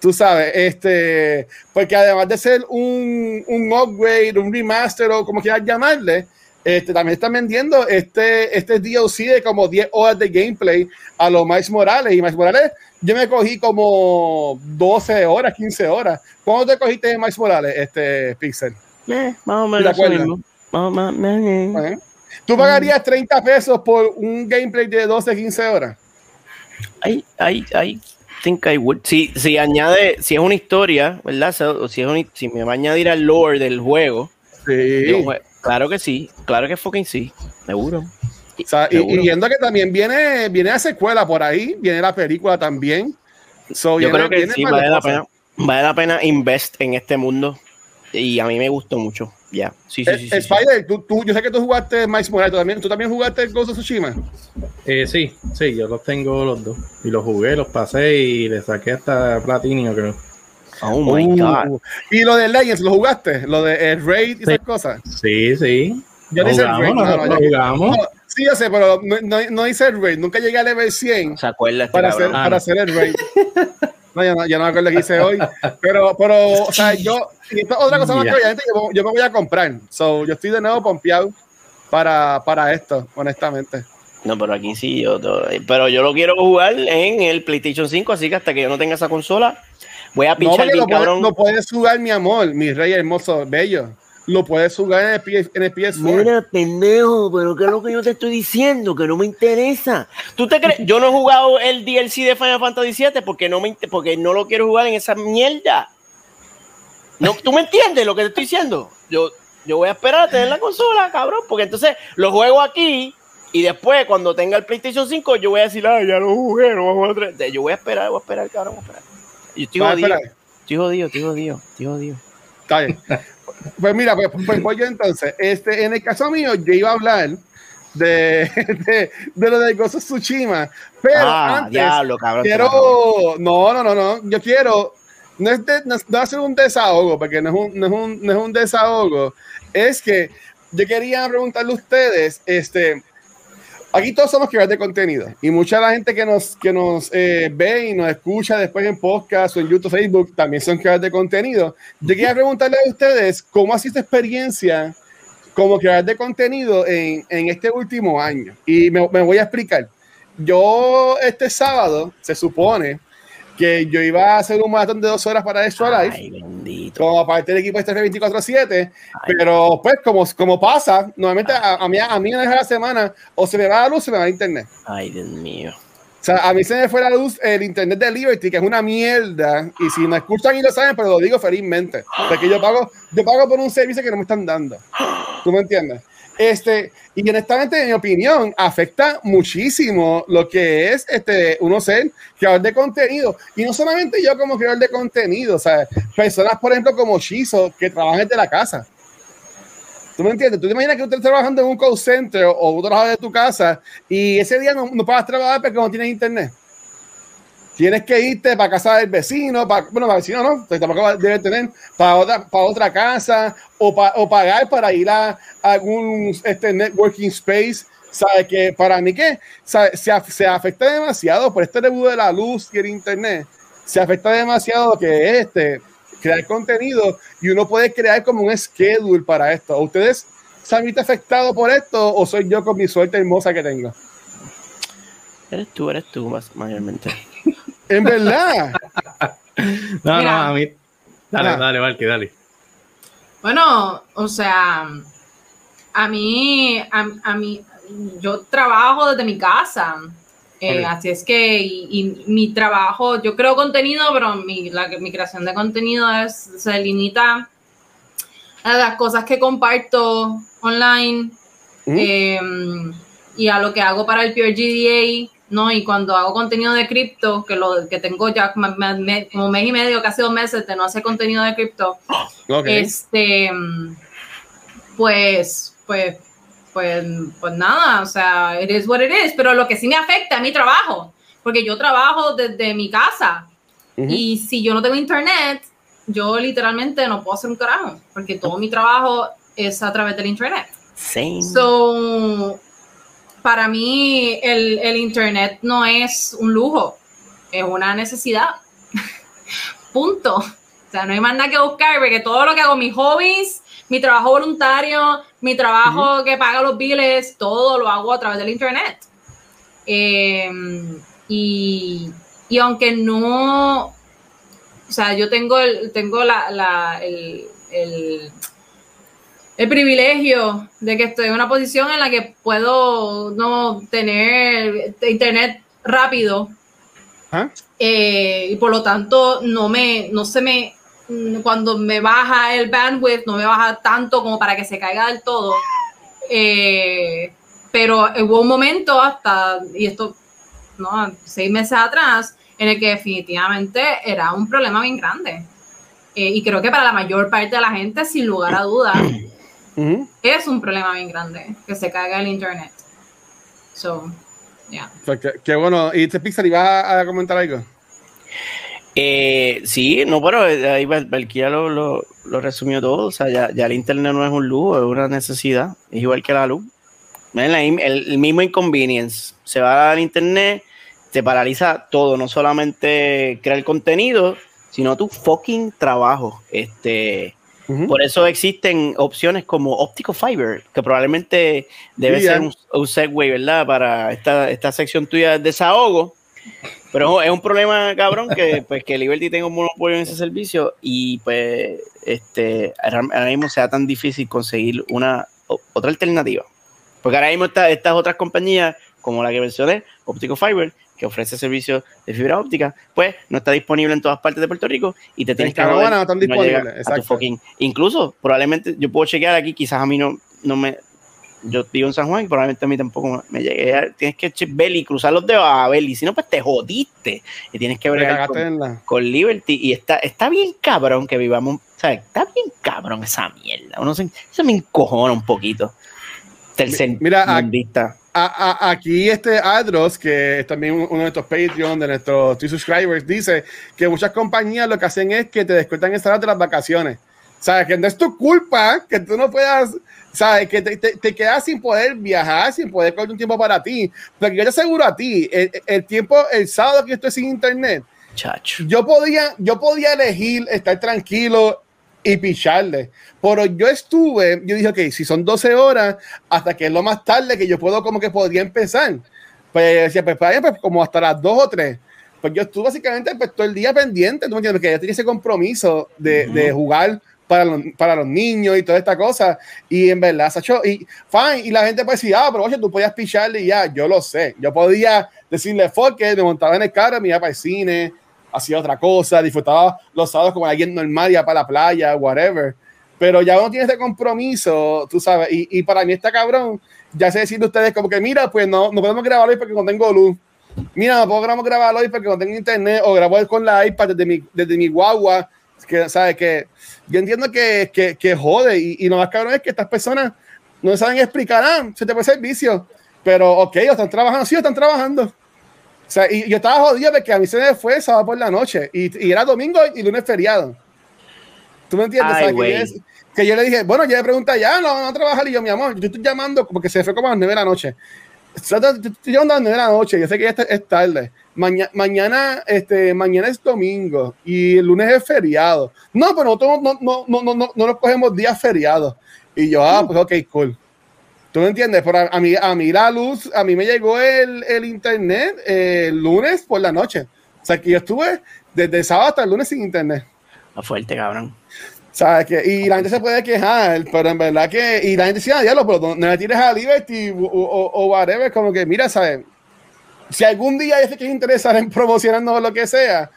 Tú sabes, este, porque además de ser un, un upgrade, un remaster o como quieras llamarle, este, también están vendiendo este, este DLC de como 10 horas de gameplay a los Miles Morales. Y Miles Morales yo me cogí como 12 horas, 15 horas. ¿Cuándo te cogiste de Miles Morales, este Pixel? Eh, más o menos. Más menos. ¿Tú pagarías 30 pesos por un gameplay de 12, 15 horas? I, I, I think I would. Si, si añade, si es una historia, ¿verdad? Si, es si me va a añadir al lore del juego, sí. Claro que sí, claro que fucking sí, seguro y, viendo que también viene, viene la secuela por ahí, viene la película también. Yo creo que sí, vale la, pena, vale la pena invest en este mundo. y a mí me gustó mucho. Ya, sí, sí, Eh, sí. sí, Spider, Tú, tú- yo sé que tú jugaste Miles Morales, ¿tú también, ¿tú también jugaste Ghost of Tsushima? Eh, sí, sí, yo los tengo los dos. Y los jugué, los pasé y le saqué hasta platinio, creo. Oh my Uh, god. Y lo de Legends, ¿lo jugaste? Lo de el Raid y Sí. esas cosas. Sí, sí. Yo Lo no hice el jugamos, Raid. no, nosotros no, lo yo- jugamos. no, sí, yo sé, pero no, no, no hice el Raid. Nunca llegué a level 100 ¿Se acuerda este para, hacer, Ah, para no. hacer el Raid. No, ya no, ya no me acuerdo qué hice hoy. Pero, pero, o sea, yo. Y otra cosa más que obviamente yo, yo me voy a comprar. So, yo estoy de nuevo pompeado para, para esto, honestamente. No, pero aquí sí, yo todo- pero yo lo quiero jugar en el PlayStation 5, así que hasta que yo no tenga esa consola, voy a No, pinchar porque bien lo, puedes, cabrón. lo puedes jugar, mi amor, mi rey hermoso, bello. Lo puedes jugar en el, en el PS4. Mira, pendejo, pero ¿qué es lo que yo te estoy diciendo? Que no me interesa. ¿Tú te crees? Yo no he jugado el DLC de Final Fantasy VII porque no, me, porque no lo quiero jugar en esa mierda. No, ¿Tú me entiendes lo que te estoy diciendo? Yo, yo voy a esperar a tener la consola, cabrón, porque entonces lo juego aquí y después cuando tenga el PlayStation 5 yo voy a decir, ah, ya lo jugué, no vamos a. Yo voy a esperar, voy a esperar, cabrón, voy a esperar. Yo estoy Vas a jodido, estoy jodido, estoy jodido, estoy jodido. Está bien. Pues mira, pues, pues voy yo entonces. Este, en el caso mío, yo iba a hablar de, de, de lo de of Tsushima, pero ah, antes diablo, cabrón. quiero, no, no, no, no, yo quiero, no es, de, no es- no va a ser un desahogo, porque no es un, no es un, no es un desahogo, es que yo quería preguntarle a ustedes, este, aquí todos somos creadores de contenido y mucha la gente que nos, que nos eh, ve y nos escucha después en podcast o en YouTube, Facebook, también son creadores de contenido. Yo quería preguntarle a ustedes cómo ha sido su experiencia como creador de contenido en, en este último año. Y me voy a explicar. Yo este sábado se supone que yo iba a hacer un maratón de dos horas para Life Ay, bendito. como parte del equipo este 24-7, pero pues como, como pasa, normalmente a, a mí, a mí una vez a la semana o se me va la luz o se me va el internet. Ay, Dios mío. O sea, a mí se me fue la luz el internet de Liberty, que es una mierda, y si me escuchan y lo saben, pero lo digo felizmente, porque yo pago, yo pago por un servicio que no me están dando. ¿Tú me entiendes? Este, y honestamente, en mi opinión, afecta muchísimo lo que es este, uno ser creador de contenido. Y no solamente yo como creador de contenido, sea, personas, por ejemplo, como Chizo, que trabajan desde la casa. ¿Tú me entiendes? ¿Tú te imaginas que tú estés trabajando en un call center o, o tú trabajas de tu casa y ese día no, no puedas trabajar porque no tienes internet? Tienes que irte para casa del vecino, para, bueno, para el vecino no, pues tampoco debe tener, para otra, para otra casa o, pa- pagar para ir a, algún este, networking space. ¿Sabes? Que para mí que ¿sabe? Se, af- se afecta demasiado por este rebudo de la luz y el internet. Se afecta demasiado que es este, crear contenido y uno puede crear como un schedule para esto. ¿Ustedes se han visto afectados por esto o soy yo con mi suerte hermosa que tengo? Eres tú, eres tú, más, mayormente. En verdad. No, Mira. no, a mí. Dale, Ah. dale, Valky, dale. Bueno, o sea, a mí, a, a mí, yo trabajo desde mi casa. eh. Así es que, y, y mi trabajo, yo creo contenido, pero mi, la, mi creación de contenido es, se limita a las cosas que comparto online eh, y a lo que hago para el PRGDA, ¿no? Y cuando hago contenido de cripto, que lo que tengo ya como me- me- como mes y medio, casi dos meses de no hacer contenido de cripto, Ok. este, pues, pues, pues, pues nada, o sea, it is what it is, pero lo que sí me afecta es mi trabajo, porque yo trabajo desde mi casa Ujú. y si yo no tengo internet, yo literalmente no puedo hacer un carajo, porque todo mi trabajo es a través del internet. Same. So, para mí el, el internet no es un lujo, es una necesidad. Punto. O sea, no hay más nada que buscar porque todo lo que hago, mis hobbies, mi trabajo voluntario, mi trabajo que paga los biles, todo lo hago a través del internet. Eh, y, y aunque no, o sea, yo tengo el, tengo la, la- el, el- el privilegio de que estoy en una posición en la que puedo no tener internet rápido ¿Ah? eh, y por lo tanto no me no se me cuando me baja el bandwidth no me baja tanto como para que se caiga del todo Eh, pero hubo un momento hasta y esto no seis meses atrás en el que definitivamente era un problema bien grande Eh, y creo que para la mayor parte de la gente, sin lugar a dudas, es un problema bien grande que se caiga el internet. So, yeah. qué, bueno. ¿Y este Pixar iba a comentar algo? Eh, sí, no, pero ahí Valkyria lo, lo, lo, resumió todo. O sea, ya, ya, el internet no es un lujo, es una necesidad. Es igual que la luz. El, el mismo inconvenience. Se va al internet, te paraliza todo, no solamente crear contenido, sino tu fucking trabajo. Este, Por eso existen opciones como óptico fiber, que probablemente debe ser un, un, segue, ¿verdad? Para esta, esta sección tuya de desahogo. Pero es un problema, cabrón, que pues que Liberty tenga un monopolio en ese servicio y pues este ahora mismo sea tan difícil conseguir una otra alternativa. Porque ahora mismo está, estas otras compañías, como la que mencioné, Optico Fiber, que ofrece servicios de fibra óptica, pues no está disponible en todas partes de Puerto Rico y te tienes que no están disponibles. incluso probablemente yo puedo chequear aquí, quizás a mí no, no me yo vivo en San Juan y probablemente a mí tampoco me llegue. Tienes que ver y cruzar los dedos a y si no, pues te jodiste. Y tienes que ver con, Liberty. Y está, está bien cabrón que vivamos. ¿sabes? Está bien cabrón esa mierda. Uno se, eso me encojona un poquito. Mira, aquí este Adros, que es también uno de nuestros Patreon, de nuestros subscribers, dice que muchas compañías lo que hacen es que te descuentan el salario de las vacaciones. ¿Sabes? Que no es tu culpa que tú no puedas, ¿sabes? Que te, te, quedas sin poder viajar, sin poder coger un tiempo para ti. Pero yo te aseguro a ti, el, tiempo, el sábado que yo estoy sin internet, Chacho. Yo podía, yo podía elegir estar tranquilo y picharle. Pero yo estuve, yo dije, ok, si son 12 horas, hasta que es lo más tarde que yo puedo, como que podría empezar. Pues decía, pues, pues, pues como hasta las 2 o 3. Pues yo estuve básicamente pues, todo el día pendiente, ¿tú me entiendes? Porque yo tenía ese compromiso de, de jugar para los, para los niños y toda esta cosa. Y en verdad, Sacho, y fine, y la gente puede decir, ah, pero oye, tú podías picharle y ya, yo lo sé. Yo podía decirle, fuck me montaba en el carro, me iba para el cine, hacía otra cosa, disfrutaba los sábados como alguien normal, ya para la playa, whatever. Pero ya uno tiene ese compromiso, tú sabes, y, y para mí está cabrón, ya sé decirle a ustedes como que, mira, pues no, no podemos grabar hoy porque no tengo luz. Mira, no podemos grabar hoy porque no tengo internet, o grabo con la iPad desde mi, desde mi guagua, que, ¿sabes? Que yo entiendo que, que, que jode, y, y, lo más cabrón es que estas personas no saben explicar, ah, se te puede ser vicio, pero ok, están trabajando, sí, están trabajando. O sea, y yo estaba jodido porque a mí se me fue sábado por la noche y, y era domingo y lunes feriado. ¿Tú me entiendes? que, yo, le dije, bueno, yo le pregunté, ya no, no trabajar. Y yo, mi amor, yo estoy llamando porque se fue como a las 9 de la noche. Estoy llamando a las 9 de la noche. Yo sé que ya es tarde. mañana, este, mañana es domingo y el lunes es feriado. No, pero nosotros no, no, no, no, no, no nos cogemos días feriados. Y yo, ah, pues ok, cool. ¿Tú me entiendes? Por a, mí, a mí la luz, a mí me llegó el, el internet el lunes por la noche. O sea, que yo estuve desde sábado hasta el lunes sin internet. A fuerte, cabrón. ¿Sabes? Que, y la gente se puede quejar, pero en verdad que. Y la gente dice, ah, diablo, pero no le tires a Liberty o, o, o, whatever. Como que, mira, ¿sabes? Si algún día yo sé que interesar en promocionando lo que sea,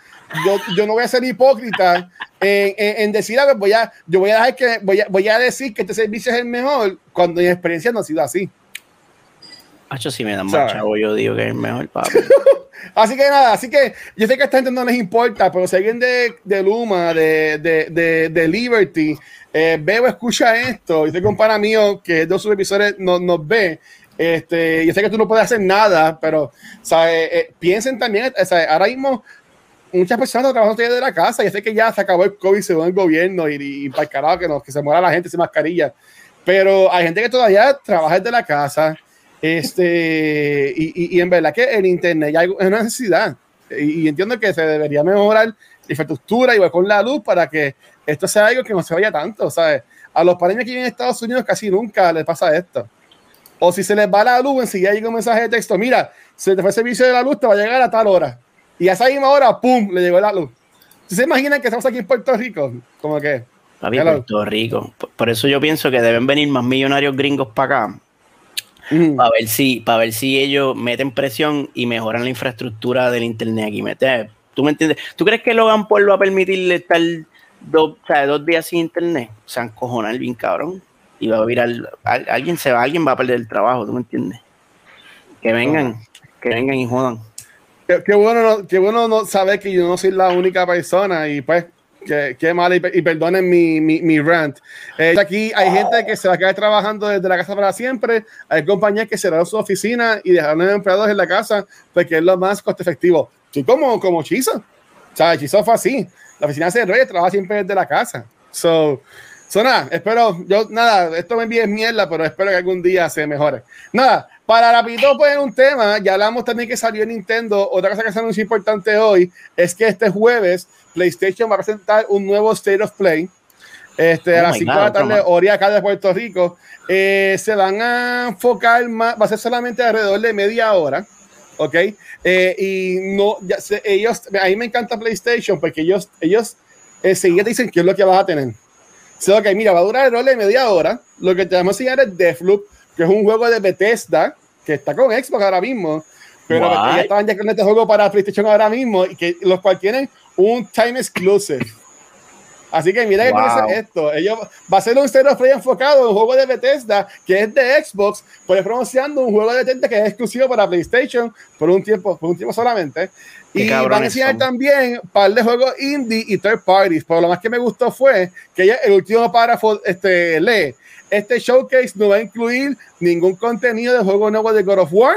yo, yo no voy a ser hipócrita en, en, decir, a ver, voy a, yo voy a, dejar que, voy, a, voy a decir que este servicio es el mejor cuando mi experiencia no ha sido así. Hacho, si me dan más chavo, yo digo que es el mejor, papi. así que nada, así que yo sé que a esta gente no les importa, pero si alguien de, de Luma, de, de, de, Liberty, eh, ve o escucha esto, y sé que un pana mío que dos episodios nos, nos ve, este, yo sé que tú no puedes hacer nada, pero ¿sabe? Eh, piensen también, ahora mismo muchas personas trabajando desde la casa. y sé que ya se acabó el COVID, se el gobierno y, y, para el carajo que, no, que se muera la gente sin mascarilla. Pero hay gente que todavía trabaja desde la casa. Este, y, y, en verdad que el Internet ya es una necesidad. Y, entiendo que se debería mejorar la infraestructura igual con la luz para que esto sea algo que no se vaya tanto. ¿sabes? A los padres que viven en Estados Unidos casi nunca les pasa esto. O si se les va la luz, enseguida llega un mensaje de texto: Mira, se te fue el servicio de la luz, te va a llegar a tal hora y a esa misma hora, ¡pum!, le llegó la luz. ¿Se imaginan que estamos aquí en Puerto Rico? Como que... Papi, Puerto Rico. Por, eso yo pienso que deben venir más millonarios gringos para acá. Mm. Para ver si, para ver si ellos meten presión y mejoran la infraestructura del internet aquí. ¿Tú me entiendes? ¿Tú crees que Logan Paul va a permitirle estar dos, o sea, dos días sin internet? O sea, encojonar bien cabrón. Y va a virar, alguien se va, alguien va a perder el trabajo, ¿tú me entiendes? Que vengan, que vengan y jodan. Qué, bueno, no, qué bueno no saber que yo no soy la única persona y pues Qué, mal, y, perdonen mi, mi, mi rant. Eh, aquí hay gente que se va a quedar trabajando desde la casa para siempre. Hay compañías que cerraron su oficina y dejaron a empleados en la casa porque es lo más coste efectivo. Sí, como, como Chizo. O sea, fue así. La oficina cerró y trabaja siempre desde la casa. So, so nada, espero, yo, nada, esto me envíe mierda, pero espero que algún día se mejore. Nada, para rapidito poner un tema, ya hablamos también que salió Nintendo. Otra cosa que se anunció importante hoy es que este jueves PlayStation va a presentar un nuevo State of Play. Este, a oh las 5 de la tarde, hora acá de Puerto Rico. Eh, se van a enfocar más, va a ser solamente alrededor de media hora. ¿Ok? Eh, y no, ya ellos, a mí me encanta PlayStation porque ellos, ellos enseguida dicen qué es lo que vas a tener. So, ok, mira, va a durar alrededor de media hora. Lo que te vamos a enseñar es Deathloop, que es un juego de Bethesda que está con Xbox ahora mismo. Pero ya estaban ya con este juego para PlayStation ahora mismo y que los cuales tienen un time exclusive. Así que mira que esto. Ellos, va a ser un Stereo Play enfocado en un juego de Bethesda que es de Xbox, pues promocionando un juego de Bethesda que es exclusivo para PlayStation por un tiempo, por un tiempo solamente. y van a enseñar también un par de juegos indie y third parties. Pero lo más que me gustó fue que el último párrafo este, lee: Este showcase no va a incluir ningún contenido de juego nuevo de God of War,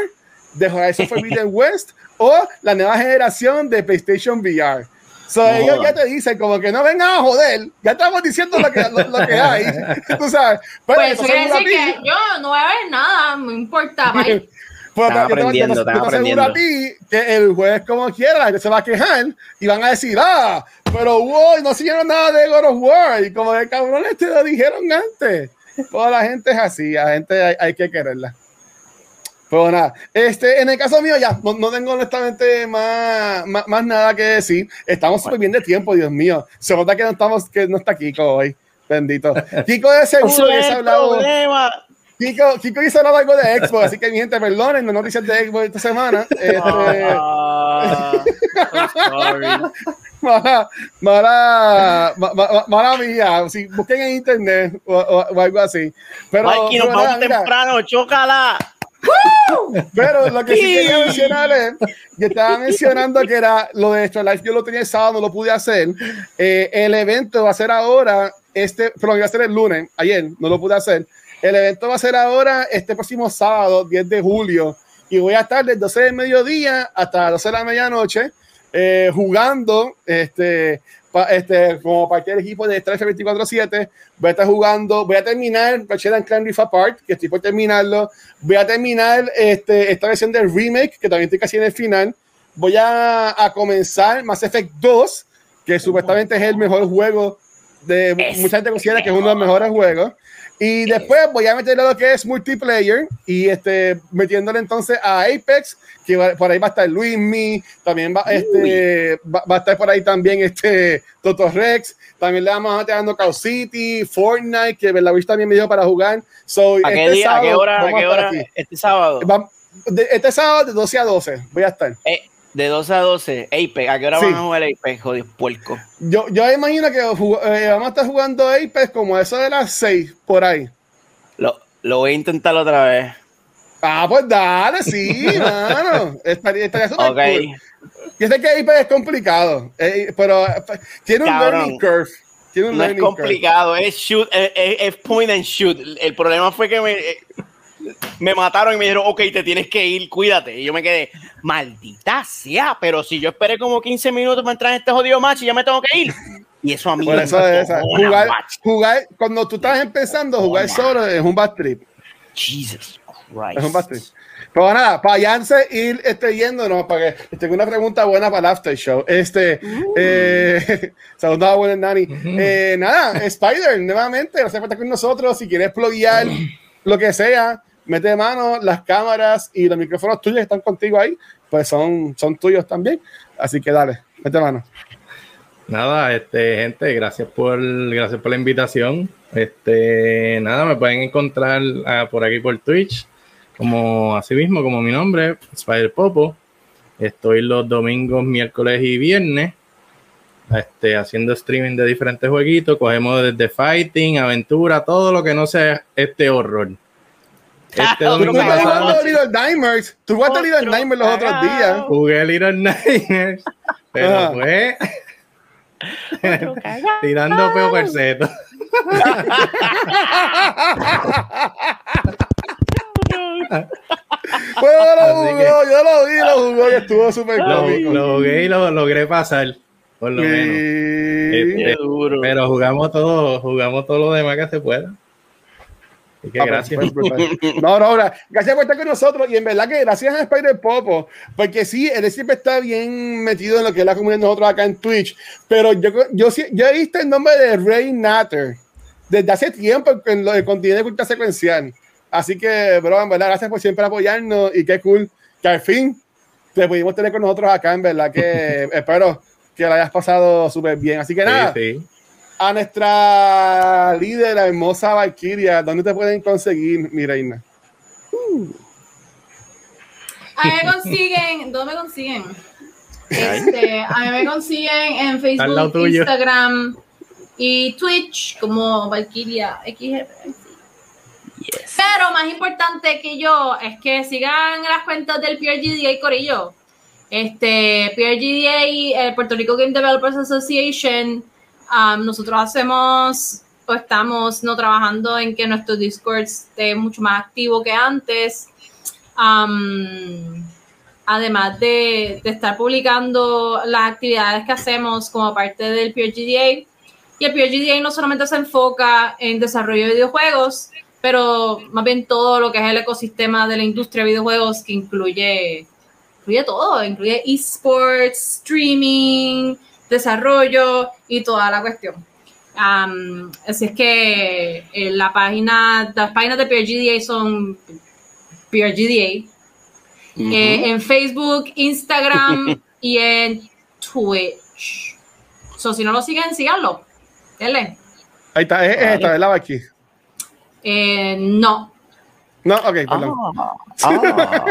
de Horizon Forbidden West o la nueva generación de PlayStation VR. So, ellos ya te dicen como que no vengan a joder, ya estamos diciendo lo que, lo, que hay, tú sabes. Pero pues eso quiere decir que yo no voy a ver nada, no importa. Pues, yo aprendiendo, te, aseguro a ti que el juez como quiera, se va a quejar y van a decir, ah, pero wow, no siguieron nada de God of War. Y como de cabrones te lo dijeron antes. Toda la gente es así, la gente hay, hay que quererla. Pero nada, este, en el caso mío ya, no, tengo honestamente más, más, nada que decir. Estamos súper bien de tiempo, Dios mío. Se nota que no, estamos, que no está Kiko hoy. Bendito. Kiko de seguro que se ha hablado. Kiko, Kiko hizo hablado algo de Xbox, así que mi gente, perdonen, no noticias de Xbox esta semana. Este... Ah, mala, mala, mala, mala mía. Si busquen en internet o, algo así. Pero, Mikey, nos vamos temprano, chócala. Pero lo que sí quería mencionar es, yo estaba mencionando que era lo de Extra Life, yo lo tenía el sábado, no lo pude hacer. Eh, el evento va a ser ahora, este, pero iba a ser el lunes, ayer, no lo pude hacer. El evento va a ser ahora, este próximo sábado, 10 de julio, y voy a estar desde 12 del mediodía hasta las 12 de la medianoche eh, jugando este, este, como parte del equipo de Strife 24-7. Voy a estar jugando, voy a terminar Ratchet and Clank Rift Apart, que estoy por terminarlo. Voy a terminar este, esta versión del remake, que también estoy casi en el final. Voy a, a comenzar Mass Effect 2, que supuestamente es el mejor juego de mucha gente considera que es uno de los mejores juegos. Y después voy a meterle lo que es multiplayer y este, metiéndole entonces a Apex, que por ahí va a estar Luismi, también va, este, va, a estar por ahí también este Toto Rex, también le vamos a estar dando Call City, Fortnite, que la también me dio para jugar. So, ¿A, qué este día, ¿A qué hora? ¿A qué hora? Este sábado. este sábado de 12 a 12 voy a estar. Eh, de 12 a 12, Apex. ¿A qué hora van a jugar Apex, jodido puerco? Yo, yo imagino que eh, vamos a estar jugando Apex como eso de las 6, por ahí. Lo, lo voy a intentar otra vez. Ah, pues dale, sí, mano. Estaría, estaría Ok. Yo sé que Apex es complicado, eh, pero eh, tiene un learning curve. Tiene un no es complicado, es shoot, es, es, point and shoot. El problema fue que me, me mataron y me dijeron, ok, te tienes que ir, cuídate. Y yo me quedé, maldita sea, pero si yo esperé como 15 minutos para entrar en este jodido match y ya me tengo que ir. Y eso a mí me eso es jugar, jugar, cuando tú estás empezando, jugar solo es un bad trip. Jesus Christ. Es un bad trip. Pero nada, para Yance ir este, yéndonos, para que tengo una pregunta buena para el after show. Este, uh. eh, saludos a Nani. eh, nada, Spider, nuevamente, gracias por estar con nosotros. Si quieres pluguear lo que sea, mete mano, las cámaras y los micrófonos tuyos que están contigo ahí, pues son, son tuyos también. Así que dale, mete mano. Nada, este, gente, gracias por, gracias por la invitación. Este, nada, me pueden encontrar ah, por aquí por Twitch, como así mismo, como mi nombre, Spider Popo. Estoy los domingos, miércoles y viernes, este, haciendo streaming de diferentes jueguitos. Cogemos desde fighting, aventura, todo lo que no sea este horror. Este domingo pasado. Little Nightmares. Tú jugaste Little Nightmares los otros días. Jugué Little Nightmares. Pero fue. Tirando peo perceto. Bueno, lo jugó, yo lo vi, lo jugó y estuvo súper cómico. lo jugué y lo logré pasar, por lo menos. Sí. Este, duro. pero jugamos todo, jugamos todo lo demás que se pueda. Ah, gracias. No, no, gra- gracias por estar con nosotros y en verdad que gracias a Spider Popo, porque sí, él siempre está bien metido en lo que es la comunidad de nosotros acá en Twitch, pero yo, yo, yo he visto el nombre de Ray Natter desde hace tiempo en lo de contenido de cultura secuencial. Así que, bro, en verdad, gracias por siempre apoyarnos y qué cool que al fin te pudimos tener con nosotros acá, en verdad que espero que lo hayas pasado súper bien. Así que nada, Sí, sí. A nuestra líder, la hermosa Valkyria, ¿dónde te pueden conseguir, mi reina? A mí me consiguen, ¿dónde me consiguen? Este, a mí me consiguen en Facebook. Instagram y Twitch como Valkyria XG. Yes. Pero más importante que yo es que sigan las cuentas del PRGDA Corillo. Este, PRGDA, el Puerto Rico Game Developers Association, nosotros hacemos o estamos no trabajando en que nuestro Discord esté mucho más activo que antes. Además de, de estar publicando las actividades que hacemos como parte del PRGDA. Y el PRGDA no solamente se enfoca en desarrollo de videojuegos, pero más bien todo lo que es el ecosistema de la industria de videojuegos que incluye, incluye todo, incluye esports, streaming, desarrollo y toda la cuestión. Um, así es que eh, la página, las páginas de PRGDA son PRGDA eh, en Facebook, Instagram y en Twitch. So, si no lo siguen, síganlo. Denle. Ahí está, es, es esta, ¿verdad, Valky? Eh, no. No, ok, perdón. Ah, ah.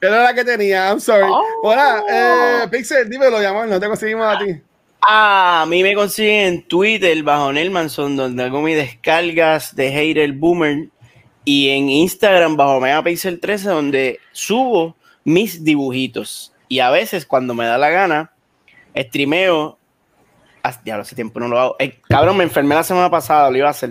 Era la que tenía, I'm sorry. Oh. Hola, eh, Pixel, dímelo, llamar, no te conseguimos a ti. Ah, a mí me consiguen en Twitter bajo Nelmanson, donde hago mis descargas de Hater Boomer. Y en Instagram bajo Megapixel 13, donde subo mis dibujitos. Y a veces, cuando me da la gana, streameo. ah, Ya hace tiempo no lo hago. Eh, cabrón, me enfermé la semana pasada, lo iba a hacer.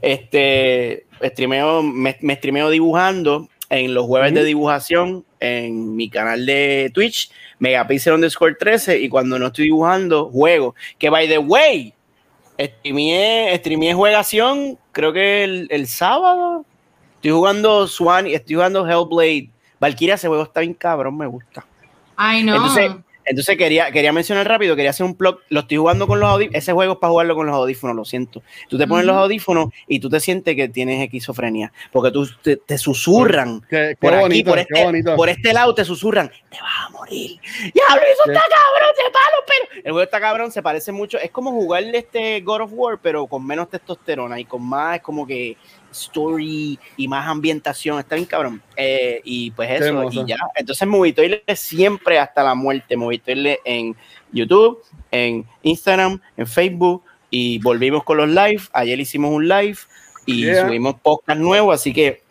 Este, streameo, me, me streameo dibujando en los jueves de dibujación en mi canal de Twitch, Megapixel underscore 13, y cuando no estoy dibujando, juego. Que by the way, streameé, streameé juegación, creo que el, el sábado. Estoy jugando Swan, estoy jugando Hellblade. Valkyria, ese juego está bien cabrón, me gusta. Ay, no. Entonces, entonces quería, quería mencionar rápido, quería hacer un plug. Lo estoy jugando con los audífonos. Ese juego es para jugarlo con los audífonos, lo siento. Tú te pones los audífonos y tú te sientes que tienes esquizofrenia. Porque tú te, te susurran. Qué, qué Por aquí, por qué este, bonito. por este lado te susurran, te vas a morir. Diablo, eso está cabrón, se palo, pero. El juego está cabrón, se parece mucho. Es como jugarle este God of War, pero con menos testosterona y con más como que story y más ambientación. Está bien cabrón. Eh, y pues eso, y ya. Entonces, Movitoile siempre hasta la muerte. Movitoile en YouTube, en Instagram, en Facebook. Y volvimos con los live. Ayer hicimos un live y Yeah. subimos podcast nuevo, así que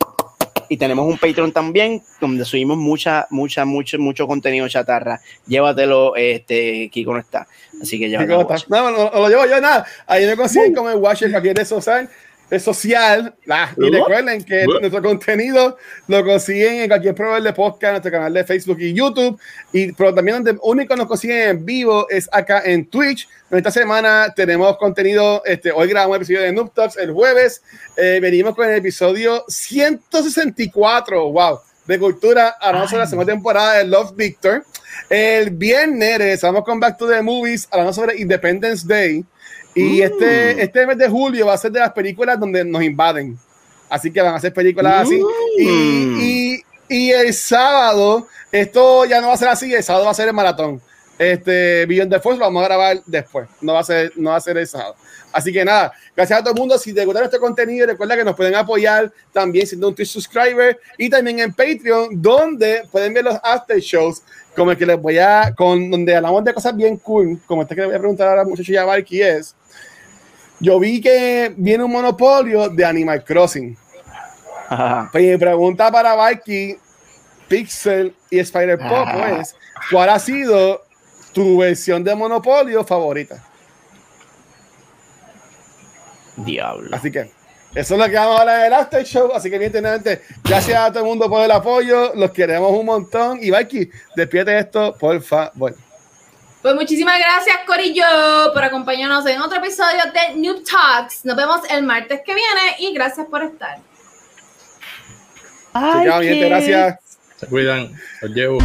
y tenemos un Patreon también donde subimos mucha, mucha, mucho, mucho contenido chatarra. Llévatelo, este, Kiko no está. Así que llévatelo. No, no, no lo llevo yo nada. Ahí me consiguen como el Watcher en cualquier red social. red social. Ah, y recuerden que nuestro contenido lo consiguen en cualquier proveedor de podcast, nuestro canal de Facebook y YouTube. Y, pero también donde único nos consiguen en vivo es acá en Twitch. Esta semana tenemos contenido. Este, hoy grabamos el episodio de Noob Talks el jueves. Eh, venimos con el episodio 164. Wow. De cultura, hablamos sobre la segunda temporada de Love Victor. El viernes regresamos con Back to the Movies, hablando sobre Independence Day. Y Mm. este, este mes de julio va a ser de las películas donde nos invaden. Así que van a ser películas así. Y, Mm. y, y el sábado, esto ya no va a ser así, el sábado va a ser el maratón. Este Beyond the Force lo vamos a grabar después, no va a ser, no va a ser el sábado. Así que nada, gracias a todo el mundo. Si te gusta nuestro contenido, recuerda que nos pueden apoyar también siendo un Twitch subscriber y también en Patreon, donde pueden ver los after shows, como el que les voy a, con donde hablamos de cosas bien cool, como este que le voy a preguntar ahora muchacho ya Valky es. Yo vi que viene un monopolio de Animal Crossing. Ajá. Pues mi pregunta para Valky, Pixel y Spider Pop es: ¿cuál ha sido tu versión de Monopolio favorita? Diablo. Así que eso es lo que vamos a hablar del After Show. Así que, evidentemente, gracias a todo el mundo por el apoyo. Los queremos un montón. Y Mikey, despídete esto, por favor. Pues muchísimas gracias, Corillo, por acompañarnos en otro episodio de Noob Talks. Nos vemos el martes que viene y gracias por estar. Ay, gracias. Se cuidan. Los llevo.